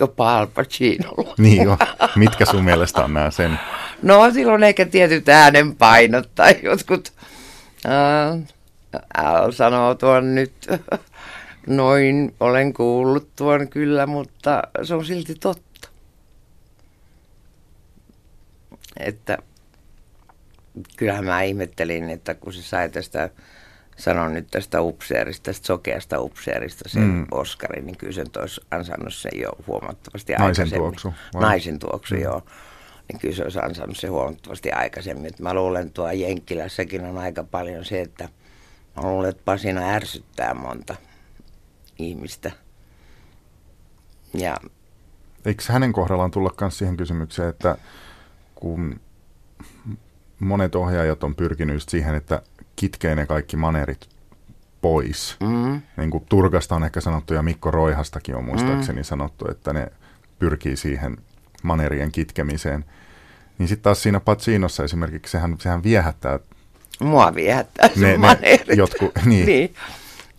Jopa Al Pacinolla. Niin jo. Mitkä sun mielestä on nämä sen? No silloin ehkä tietyt äänenpainot tai jotkut. Äh, Al sanoo tuon nyt. Noin olen kuullut tuon kyllä, mutta se on silti totta. Että kyllähän mä ihmettelin, että kun se sai tästä sanon nyt tästä upseerista, tästä sokeasta upseerista sen mm. Oscarin, niin kyllä sen olisi ansainnut sen jo huomattavasti Naisen aikaisemmin. tuoksu. Vai? Naisen tuoksu, mm. joo. Niin kyllä se olisi ansainnut sen huomattavasti aikaisemmin. Et mä luulen, että tuo Jenkkilässäkin on aika paljon se, että mä luulen, että Pasina ärsyttää monta ihmistä. Ja Eikö hänen kohdallaan tulla myös siihen kysymykseen, että kun monet ohjaajat on pyrkinyt siihen, että kitkee ne kaikki manerit pois. Mm. Niin kuin Turkasta on ehkä sanottu ja Mikko Roihastakin on muistaakseni mm. sanottu, että ne pyrkii siihen manerien kitkemiseen. Niin sitten taas siinä Pacinossa esimerkiksi sehän, sehän viehättää. Mua viehättää ne, ne jotkut, niin. niin.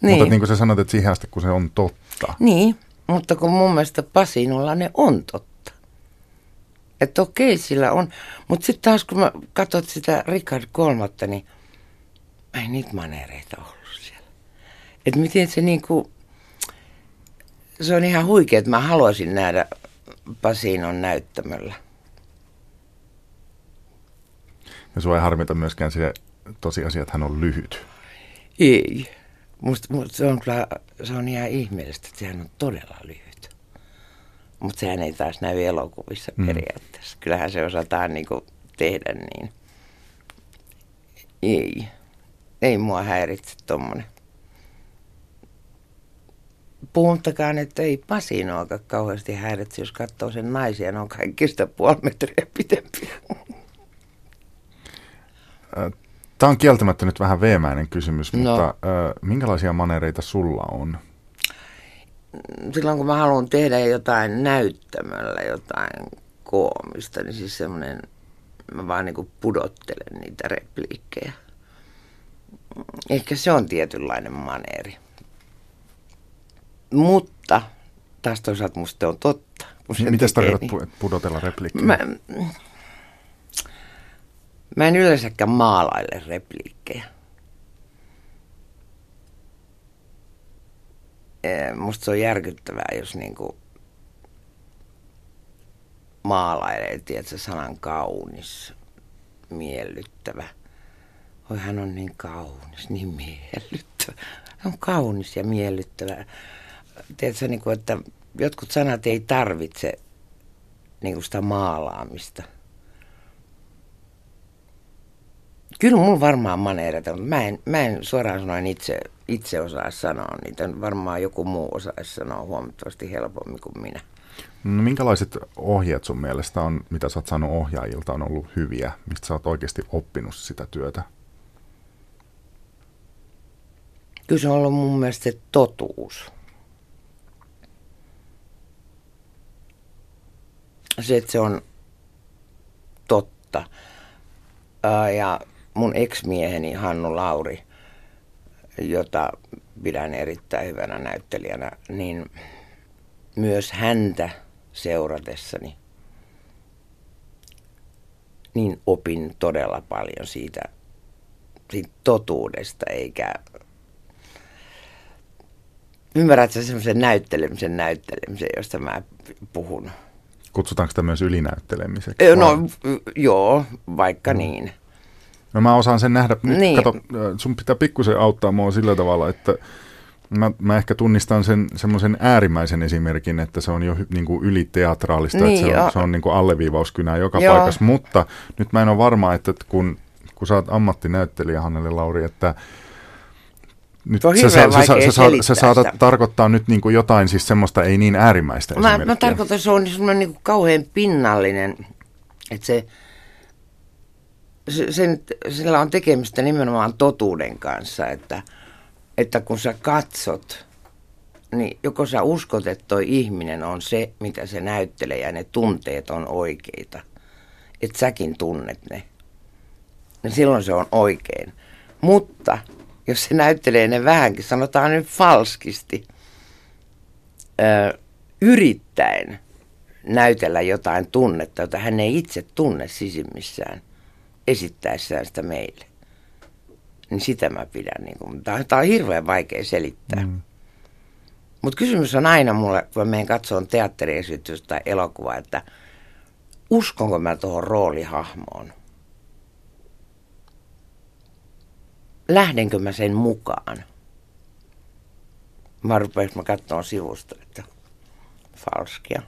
Niin. Mutta niin kuin sä sanot, että siihen asti kun se on totta. Niin, mutta kun mun mielestä Pasinolla ne on totta. Että okei, sillä on. Mutta sitten taas kun mä katsot sitä Richard kolmatta, niin ei niitä manereita ollut siellä. Että miten se niinku, se on ihan huikea, että mä haluaisin nähdä Pasinon näyttämöllä. Ja sua ei harmita myöskään se tosiasia, että hän on lyhyt. Ei. Musta, musta se, on kyllä, se on ihan ihmeellistä, että sehän on todella lyhyt. Mutta sehän ei taas näy elokuvissa mm. periaatteessa. Kyllähän se osataan niinku tehdä niin. Ei. Ei mua häiritse tommonen. Puhumattakaan, että ei Pasinoakaan kauheasti häiritse, jos katsoo sen naisia, ne on kaikki sitä puoli metriä pitempiä. Tämä on kieltämättä nyt vähän veemäinen kysymys, no. mutta ö, minkälaisia manereita sulla on? Silloin kun mä haluan tehdä jotain näyttämällä, jotain koomista, niin siis semmoinen, mä vaan niin pudottelen niitä repliikkejä. Ehkä se on tietynlainen maneeri. Mutta taas toisaalta musta on totta. Mitä tarkoitat niin... pudotella repliikkejä? Mä, Mä en yleensäkään maalaile repliikkejä. Musta se on järkyttävää, jos niinku maalailee, tiedätkö, sanan kaunis, miellyttävä. Oi, hän on niin kaunis, niin miellyttävä. Hän on kaunis ja miellyttävä. Tiedätkö, niin kuin, että jotkut sanat ei tarvitse niin kuin sitä maalaamista – Kyllä mulla varmaan maneereita, mutta mä en, mä en suoraan sanoen itse, itse osaa sanoa niitä. Varmaan joku muu osaisi sanoa huomattavasti helpommin kuin minä. No, minkälaiset ohjeet sun mielestä on, mitä sä oot saanut ohjaajilta, on ollut hyviä? Mistä sä oot oikeasti oppinut sitä työtä? Kyllä se on ollut mun mielestä se totuus. Se, että se on totta. ja mun ex-mieheni Hannu Lauri, jota pidän erittäin hyvänä näyttelijänä, niin myös häntä seuratessani niin opin todella paljon siitä, siitä totuudesta, eikä Ymmärrätkö semmoisen näyttelemisen näyttelemisen, josta mä puhun? Kutsutaanko sitä myös ylinäyttelemiseksi? No joo, vaikka mm. niin. No mä osaan sen nähdä. Nyt niin. kato, sun pitää pikkusen auttaa mua sillä tavalla, että mä, mä ehkä tunnistan sen semmoisen äärimmäisen esimerkin, että se on jo niin kuin yliteatraalista, niin, että se on, se on niin kuin alleviivauskynää joka joo. paikassa. Mutta nyt mä en ole varma, että kun, kun sä oot ammattinäyttelijä, Hannele Lauri, että nyt se, sä, sä, sä, sä, sä saatat tarkoittaa nyt niin kuin jotain siis semmoista ei niin äärimmäistä mä, mä tarkoitan, että se on semmoinen niin kuin kauhean pinnallinen, että se sen, sillä on tekemistä nimenomaan totuuden kanssa, että, että kun sä katsot, niin joko sä uskot, että toi ihminen on se, mitä se näyttelee ja ne tunteet on oikeita, että säkin tunnet ne, niin silloin se on oikein. Mutta jos se näyttelee ne vähänkin, sanotaan nyt falskisti, ö, yrittäen näytellä jotain tunnetta, jota hän ei itse tunne sisimmissään – esittäessään sitä meille. Niin sitä mä pidän. Niin kuin, tämä on hirveän vaikea selittää. Mm. Mutta kysymys on aina mulle, kun mä menen katsomaan teatteriesitystä tai elokuvaa, että uskonko mä tuohon roolihahmoon? Lähdenkö mä sen mukaan? Mä rupean mä katsomaan sivusta, että falskia.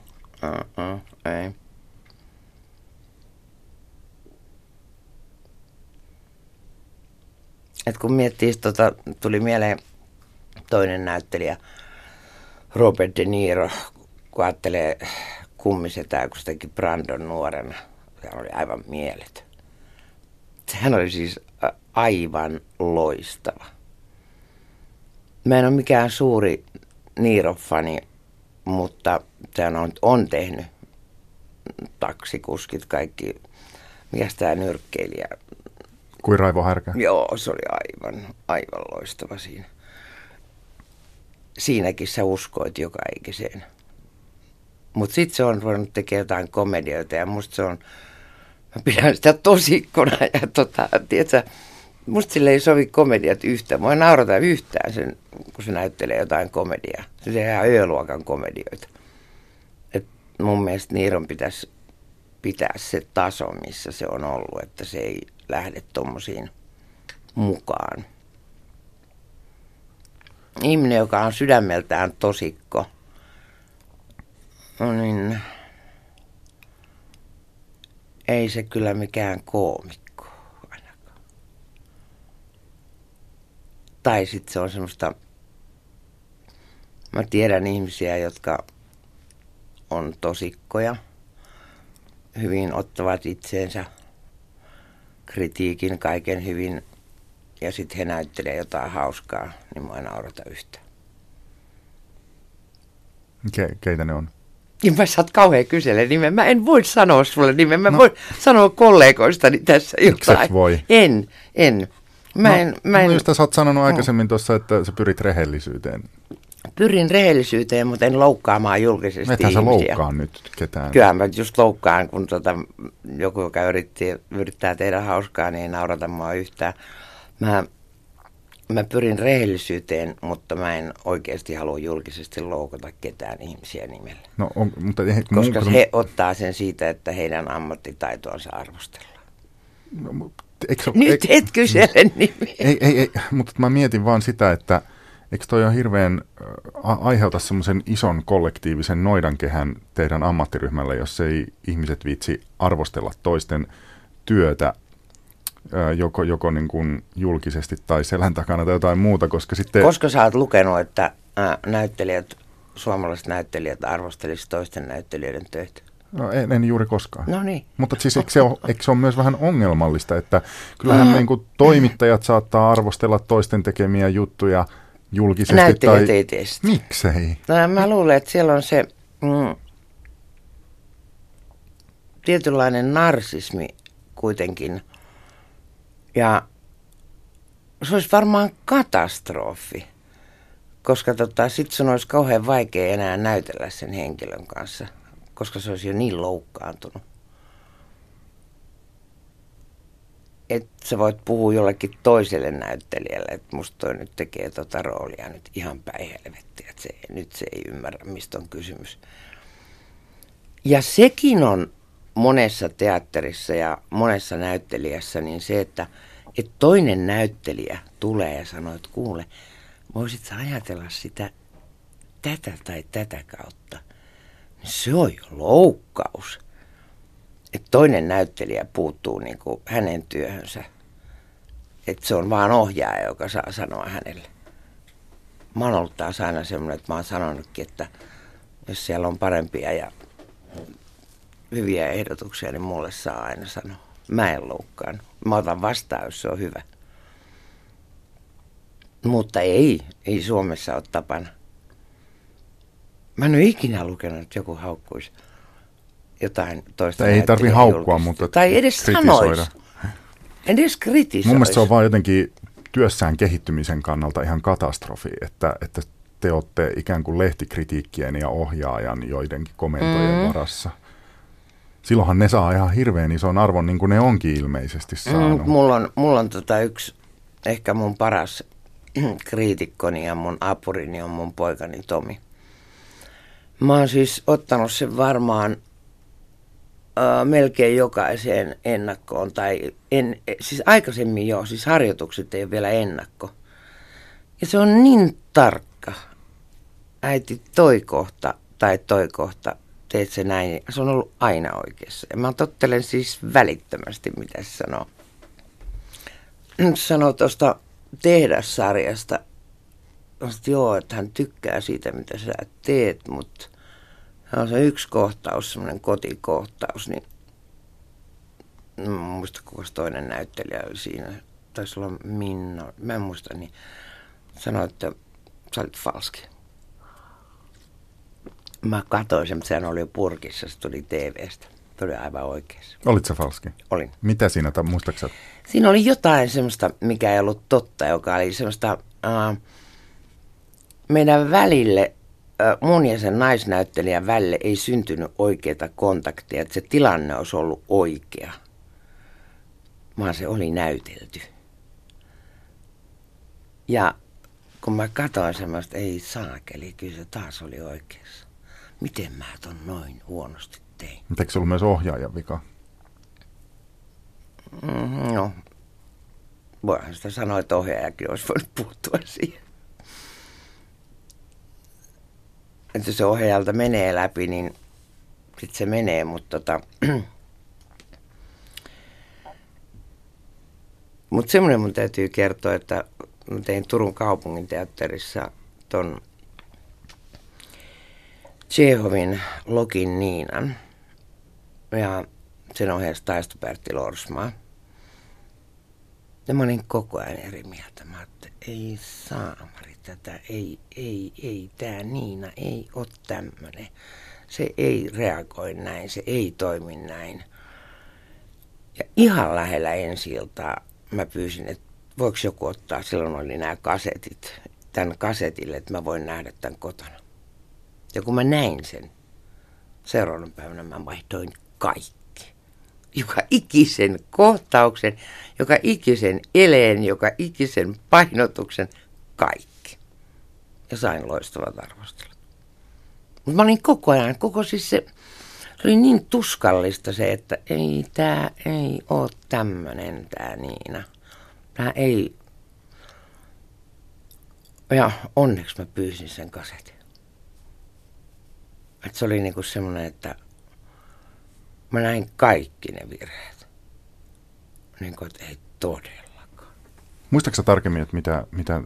Uh-uh, ei. Et kun miettii, tota, tuli mieleen toinen näyttelijä, Robert De Niro, kun ajattelee kummisetää, kun se teki Brandon nuorena. Hän oli aivan mieletön. Hän oli siis aivan loistava. Mä en ole mikään suuri Niiro-fani, mutta sehän on, on tehnyt taksikuskit, kaikki, mikä tämä nyrkkeilijä. Kuin Raivo Härkä? Joo, se oli aivan, aivan loistava siinä. Siinäkin sä uskoit joka ikiseen. Mutta sitten se on ruvennut tekemään jotain komedioita ja musta se on, mä pidän sitä tosikkona ja tota, tiedätkö, musta sille ei sovi komediat yhtään. Mua ei naurata yhtään sen, kun se näyttelee jotain komediaa. Se ihan yöluokan komedioita. Et mun mielestä Niiron pitäisi pitää se taso, missä se on ollut, että se ei lähde tommosiin mukaan. Ihminen, joka on sydämeltään tosikko, no niin ei se kyllä mikään koomikko ainakaan. Tai sitten se on semmoista, mä tiedän ihmisiä, jotka on tosikkoja, hyvin ottavat itseensä kritiikin kaiken hyvin ja sitten he näyttelee jotain hauskaa, niin mä en naurata yhtään. Ke, keitä ne on? Niin mä saat kauhean kysellä nimen. Mä en voi sanoa sulle nimen. Mä no. voin sanoa kollegoistani tässä jotain. Voi? En, en. Mä no, en, mä en... No, sä oot sanonut aikaisemmin tuossa, että sä pyrit rehellisyyteen. Pyrin rehellisyyteen, mutta en loukkaamaan julkisesti Ethän ihmisiä. sä loukkaa nyt ketään. Kyllä mä just loukkaan, kun tota, joku, joka yritti, yrittää tehdä hauskaa, niin ei naurata mua yhtään. Mä, mä pyrin rehellisyyteen, mutta mä en oikeasti halua julkisesti loukata ketään ihmisiä nimellä. No, on, mutta ei, Koska mun, he ottaa sen siitä, että heidän ammattitaitoansa arvostellaan. No, eikö, Nyt eikö, et kysele nimiä. Ei, ei, ei, mutta mä mietin vaan sitä, että eikö toi on hirveän aiheuta semmoisen ison kollektiivisen noidankehän teidän ammattiryhmälle, jos ei ihmiset viitsi arvostella toisten työtä joko, joko niin kuin julkisesti tai selän takana tai jotain muuta, koska sitten... Koska sä oot lukenut, että näyttelijät, suomalaiset näyttelijät arvostelisivat toisten näyttelijöiden töitä? No, en, en juuri koskaan. No niin. Mutta siis eikö se, ole, eikö se ole myös vähän ongelmallista, että kyllähän mm. niin kuin toimittajat saattaa arvostella toisten tekemiä juttuja julkisesti. Näyttelijät tai... ei. Miksei? No, mä luulen, että siellä on se mm, tietynlainen narsismi kuitenkin. Ja se olisi varmaan katastrofi, koska tota, sitten sun olisi kauhean vaikea enää näytellä sen henkilön kanssa, koska se olisi jo niin loukkaantunut. Että sä voit puhua jollekin toiselle näyttelijälle, että musta toi nyt tekee tota roolia nyt ihan päin helvettiä, että se, nyt se ei ymmärrä, mistä on kysymys. Ja sekin on monessa teatterissa ja monessa näyttelijässä niin se, että, että toinen näyttelijä tulee ja sanoo, että kuule, voisit sä ajatella sitä tätä tai tätä kautta. Se on jo loukkaus että toinen näyttelijä puuttuu niin kuin hänen työhönsä. Että se on vaan ohjaaja, joka saa sanoa hänelle. Mä oon ollut taas aina semmoinen, että mä oon sanonutkin, että jos siellä on parempia ja hyviä ehdotuksia, niin mulle saa aina sanoa. Mä en loukkaan. Mä otan vastaan, jos se on hyvä. Mutta ei, ei Suomessa ole tapana. Mä en ole ikinä lukenut, että joku haukkuisi jotain toista. Ei tarvi haukkua, mutta Tai edes sanoisi. Edes kritisoisi. Mun mielestä se on vaan jotenkin työssään kehittymisen kannalta ihan katastrofi, että, että te olette ikään kuin lehtikritiikkien ja ohjaajan joidenkin komentojen mm. varassa. Silloinhan ne saa ihan hirveän ison arvon, niin kuin ne onkin ilmeisesti saanut. Mm, mulla on, mulla on tota yksi, ehkä mun paras kriitikkoni ja mun apurini on mun poikani Tomi. Mä oon siis ottanut sen varmaan äh, melkein jokaiseen ennakkoon, tai en, siis aikaisemmin jo, siis harjoitukset ei ole vielä ennakko. Ja se on niin tarkka. Äiti, toi kohta tai toi kohta, teet se näin. Se on ollut aina oikeassa. Ja mä tottelen siis välittömästi, mitä se sanoo. Sanoo tuosta tehdassarjasta, joo, että hän tykkää siitä, mitä sä teet, mutta se on se yksi kohtaus, semmoinen kotikohtaus, niin en muista kuka toinen näyttelijä oli siinä. Taisi olla Minna, mä en muista, niin sanoi, että Sä olit falski. Mä katsoin sen, mutta sehän oli jo purkissa, se tuli TV-stä. Tuli aivan oikeassa. Olit sä falski? Olin. Mitä siinä, tai muistaaksä? Siinä oli jotain semmoista, mikä ei ollut totta, joka oli semmoista uh, meidän välille, mun ja sen naisnäyttelijän välille ei syntynyt oikeita kontaktia, että se tilanne olisi ollut oikea, vaan se oli näytelty. Ja kun mä katsoin semmoista, ei saakeli, kyllä se taas oli oikeassa. Miten mä ton noin huonosti tein? Eikö se ollut myös ohjaajan vika? Mm, no, voihan sitä sanoa, että ohjaajakin olisi voinut puuttua siihen. Että se ohjaajalta menee läpi, niin sitten se menee, mutta tota... Mutta semmoinen mun täytyy kertoa, että mä tein Turun kaupungin teatterissa ton Tsehovin Lokin Niinan ja sen ohjeessa Taisto Pertti Lorsmaa. Ja mä olin koko ajan eri mieltä. Mä että ei saamari tätä, ei, ei, ei, tää Niina ei ole tämmönen. Se ei reagoi näin, se ei toimi näin. Ja ihan lähellä ensi mä pyysin, että voiko joku ottaa, silloin oli nämä kasetit, tämän kasetille, että mä voin nähdä tämän kotona. Ja kun mä näin sen, seuraavana päivänä mä vaihtoin kaikki. Joka ikisen kohtauksen, joka ikisen eleen, joka ikisen painotuksen, kaikki. Ja sain loistavat arvostelut. Mutta mä olin koko ajan, koko siis se, oli niin tuskallista se, että ei tää ei oo tämmönen tää Niina. Tää ei... Ja onneksi mä pyysin sen kasetin. Et se oli niinku semmoinen, että mä näin kaikki ne virheet. Niin kuin, että ei todellakaan. Muistaaksä tarkemmin, että mitä, mitä,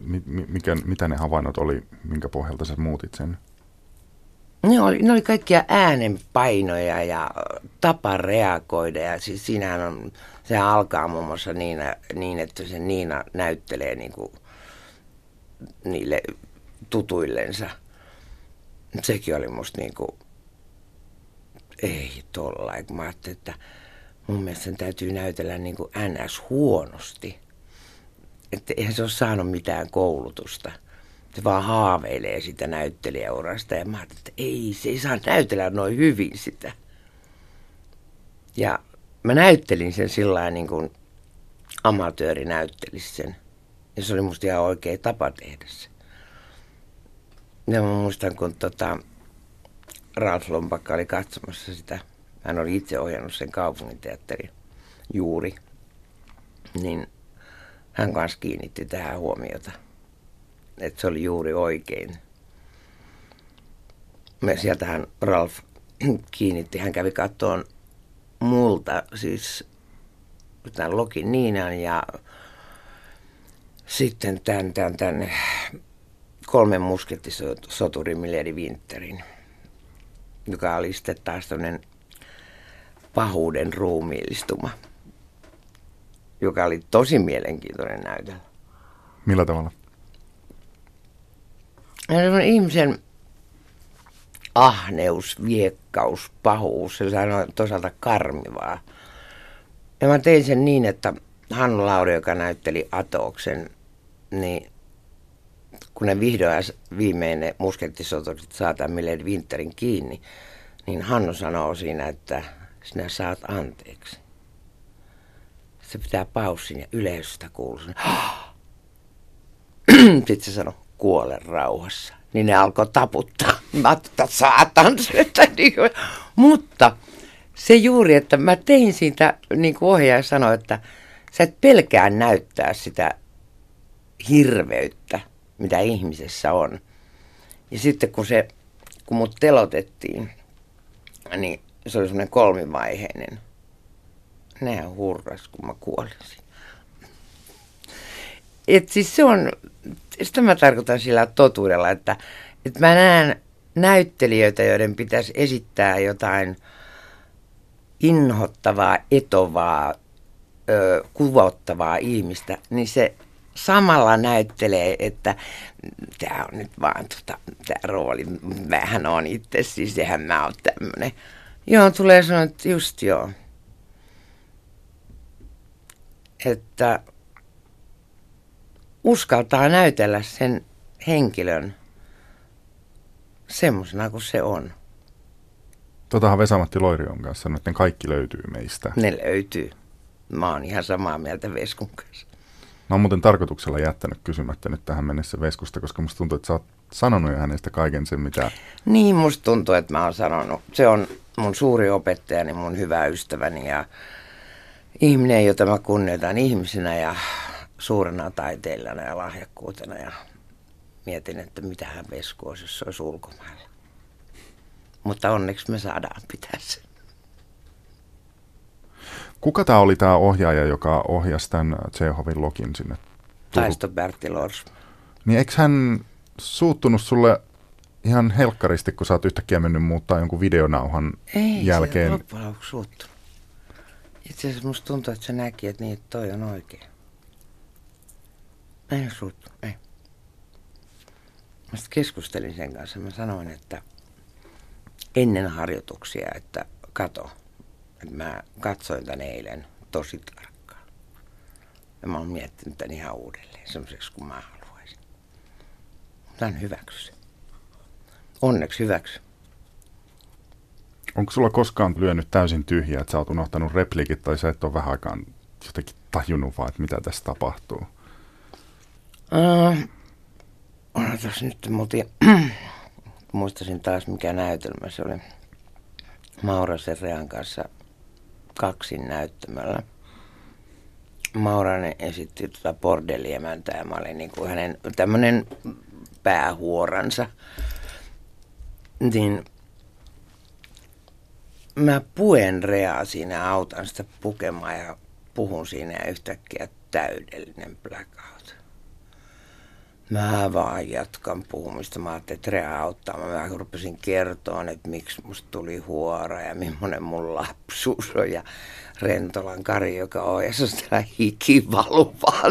mikä, mitä ne havainnot oli, minkä pohjalta sä muutit sen? Ne oli, ne oli kaikkia äänenpainoja ja tapa reagoida. Ja siis siinähän on, sehän alkaa muun muassa niin, niin että se Niina näyttelee niin kuin niille tutuillensa – sekin oli musta niin kuin, ei tolla. Mä ajattelin, että mun mielestä sen täytyy näytellä niin kuin ns. huonosti. Että eihän se ole saanut mitään koulutusta. Se vaan haaveilee sitä näyttelijäurasta ja mä ajattelin, että ei, se ei saa näytellä noin hyvin sitä. Ja mä näyttelin sen sillä niin kuin amatööri näyttelisi sen. Ja se oli musta ihan oikea tapa tehdä se. Ja mä muistan, kun tota, Ralf Lompakka oli katsomassa sitä. Hän oli itse ohjannut sen kaupunginteatterin juuri. Niin hän kanssa kiinnitti tähän huomiota. Että se oli juuri oikein. Me sieltähän Ralf kiinnitti, hän kävi kattoon multa siis tämän Lokin Niinan ja sitten tämän, tämän, tämän kolmen muskettisoturin Milleri Winterin, joka oli sitten taas tämmöinen pahuuden ruumiillistuma, joka oli tosi mielenkiintoinen näytelmä. Millä tavalla? ihmisen ahneus, viekkaus, pahuus, se on toisaalta karmivaa. Ja mä tein sen niin, että Hannu Lauri, joka näytteli Atoksen, niin kun ne vihdoin viimein ne muskettisoturit saa tämän Winterin kiinni, niin Hannu sanoo siinä, että sinä saat anteeksi. Se pitää paussin ja yleisöstä kuuluu Sitten se sanoi, kuole rauhassa. Niin ne alkoi taputtaa. Mä ajattelin, saatan Mutta se juuri, että mä tein siitä, niin kuin ohjaaja sanoi, että sä et pelkää näyttää sitä hirveyttä, mitä ihmisessä on. Ja sitten kun se, kun mut telotettiin, niin se oli semmoinen kolmivaiheinen. Nää hurras, kun mä kuolisin. Et siis se on, sitä mä tarkoitan sillä totuudella, että, että mä näen näyttelijöitä, joiden pitäisi esittää jotain inhottavaa, etovaa, ö, kuvottavaa ihmistä, niin se samalla näyttelee, että tämä on nyt vaan tota, tämä rooli, mähän on itse, siis sehän mä oon tämmönen. Joo, tulee sanoa, että just joo. Että uskaltaa näytellä sen henkilön semmoisena kuin se on. Totahan Vesamatti Loiri on kanssa sanonut, että ne kaikki löytyy meistä. Ne löytyy. Mä oon ihan samaa mieltä Veskun kanssa. Mä oon muuten tarkoituksella jättänyt kysymättä nyt tähän mennessä Veskusta, koska musta tuntuu, että sä oot sanonut jo hänestä kaiken sen, mitä... Niin, musta tuntuu, että mä oon sanonut. Se on mun suuri opettajani, mun hyvä ystäväni ja ihminen, jota mä kunnioitan ihmisenä ja suurena taiteilijana ja lahjakkuutena. Ja mietin, että mitä hän Vesku olisi, jos se olisi ulkomailla. Mutta onneksi me saadaan pitää sen. Kuka tämä oli tämä ohjaaja, joka ohjasi tämän Tsehovin lokin sinne? Taisto Bertti Lors. Niin eikö hän suuttunut sulle ihan helkkaristi, kun sä oot yhtäkkiä mennyt muuttaa jonkun videonauhan Ei jälkeen? se loppujen lopuksi suuttunut. Itse asiassa musta tuntuu, että se näki, että niin, että toi on oikein. Mä en suuttunut, ei. Mä sitten keskustelin sen kanssa. Mä sanoin, että ennen harjoituksia, että kato, mä katsoin tän eilen tosi tarkkaan. Ja mä oon miettinyt tän ihan uudelleen, semmoiseksi kuin mä haluaisin. Mutta hän hyväksy. Onneksi hyväksy. Onko sulla koskaan lyönyt täysin tyhjää, että sä oot unohtanut repliikit tai sä et ole vähän aikaan jotenkin tajunnut vaan, että mitä tässä tapahtuu? Uh, odotas nyt, muuten muistasin taas mikä näytelmä se oli. Maura Serrean kanssa kaksin näyttämällä. Mauranen esitti tuota bordelliemäntää ja mä olin niin kuin hänen tämmöinen päähuoransa. Niin mä puen Reaa siinä, autan sitä pukemaan ja puhun siinä yhtäkkiä täydellinen blackout. Mä vaan jatkan puhumista. Mä ajattelin, että Rea auttaa. Mä rupesin kertoa, että miksi musta tuli huora ja millainen mun lapsuus on. Ja Rentolan Kari, joka on ja se on sitä hikivaluvaa.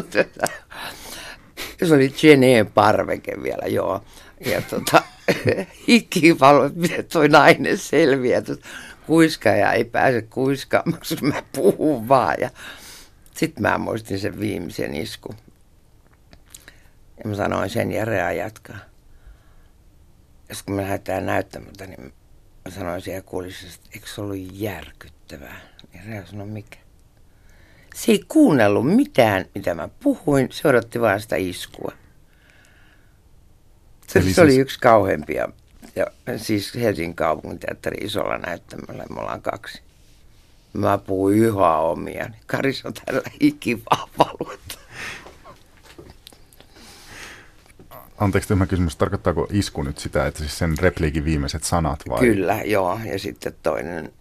Se oli Jeneen parveke vielä, joo. Ja tota, hikivalu, miten toi nainen selviää. Kuiskaaja ei pääse kuiskaamaksi, mä puhun vaan. Ja sitten mä muistin sen viimeisen iskun. Ja mä sanoin sen ja Rea jatkaa. Ja kun me lähdetään näyttämältä, niin mä sanoin siellä kuulissa, että eikö se ollut järkyttävää? Ja Rea sanoi, mikä? Se ei kuunnellut mitään, mitä mä puhuin. Se odotti vaan sitä iskua. Se, se oli siis... yksi kauheimpia. Ja siis Helsingin kaupunginteatteri isolla näyttämällä. Me ollaan kaksi. Mä puhuin yhä omia. Karis on täällä ikivahvaluutta. Anteeksi tämä kysymys, tarkoittaako isku nyt sitä, että siis sen repliikin viimeiset sanat vai? Kyllä, joo. Ja sitten toinen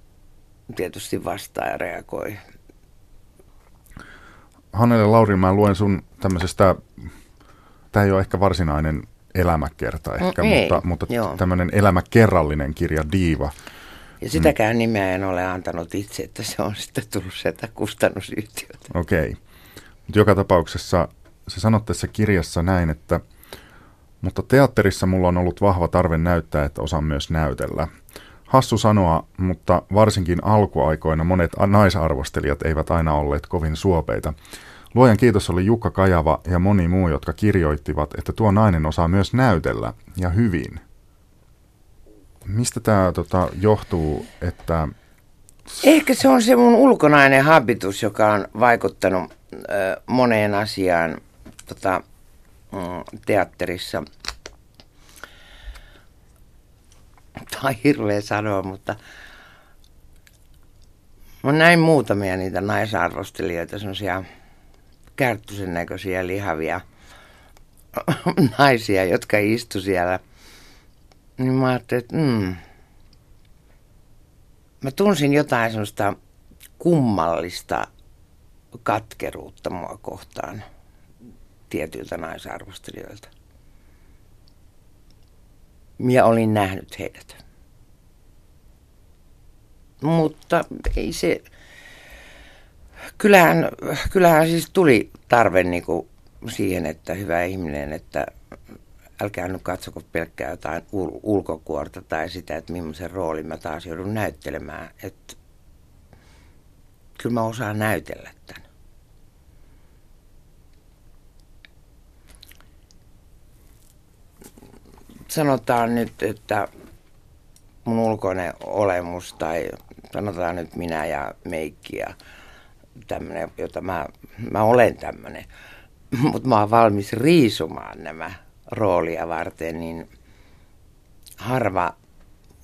tietysti vastaa ja reagoi. Hannele Lauri, mä luen sun tämmöisestä, tämä ei ole ehkä varsinainen elämäkerta ehkä, no, mutta, mutta tämmöinen elämäkerrallinen kirja Diiva. Ja sitäkään mm. nimeä en ole antanut itse, että se on sitten tullut sieltä kustannusyhtiöltä. Okei. Okay. Mutta joka tapauksessa se sanot tässä kirjassa näin, että – mutta teatterissa mulla on ollut vahva tarve näyttää, että osaan myös näytellä. Hassu sanoa, mutta varsinkin alkuaikoina monet naisarvostelijat eivät aina olleet kovin suopeita. Luojan kiitos oli Jukka Kajava ja moni muu, jotka kirjoittivat, että tuo nainen osaa myös näytellä ja hyvin. Mistä tämä tota, johtuu, että... Ehkä se on se mun ulkonainen habitus, joka on vaikuttanut ö, moneen asiaan. Tota, teatterissa. Tämä on hirveä sanoa, mutta mä näin muutamia niitä naisarvostelijoita, semmoisia kärttysen näköisiä lihavia naisia, jotka istu siellä. Niin mä ajattelin, että mm. mä tunsin jotain semmoista kummallista katkeruutta mua kohtaan tietyiltä naisarvostelijoilta. Ja olin nähnyt heidät. Mutta ei se... Kyllähän, kyllähän siis tuli tarve niin kuin siihen, että hyvä ihminen, että älkää nyt katsoko pelkkää jotain ul- ulkokuorta tai sitä, että millaisen roolin mä taas joudun näyttelemään. Että kyllä mä osaan näytellä tämän. Sanotaan nyt, että mun ulkoinen olemus tai sanotaan nyt minä ja Meikki ja tämmöinen, jota mä, mä olen tämmöinen, mutta mä oon valmis riisumaan nämä roolia varten, niin harva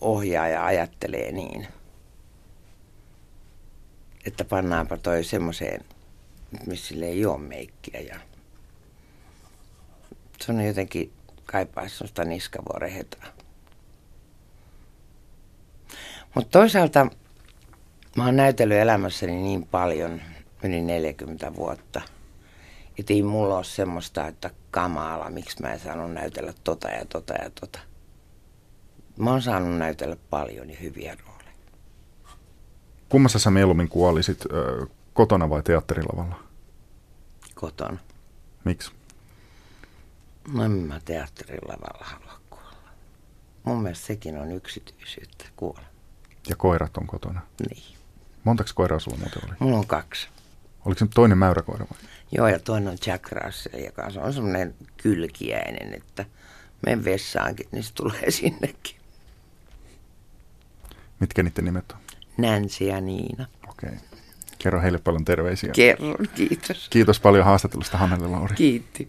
ohjaaja ajattelee niin, että pannaanpa toi semmoiseen, missä ei ole meikkiä ja se on jotenkin kaipaa semmoista niskavuorehetaa. Mutta toisaalta mä oon näytellyt elämässäni niin paljon, yli 40 vuotta, että ei mulla ole semmoista, että kamala, miksi mä en saanut näytellä tota ja tota ja tota. Mä oon saanut näytellä paljon ja hyviä rooleja. Kummassa sä mieluummin kuolisit, kotona vai teatterilavalla? Kotona. Miksi? No en mä teatterilavalla halua kuolla. Mun mielestä sekin on yksityisyyttä kuolla. Ja koirat on kotona. Niin. Montaks koiraa sulla muuten oli? Mulla on kaksi. Oliko se toinen mäyräkoira vai? Joo, ja toinen on Jack Russell, joka on semmoinen kylkiäinen, että menen vessaankin, niin se tulee sinnekin. Mitkä niiden nimet on? Nancy ja Niina. Okei. Okay. Kerro heille paljon terveisiä. Kerron, kiitos. Kiitos paljon haastattelusta Hannele Lauri. Kiitti.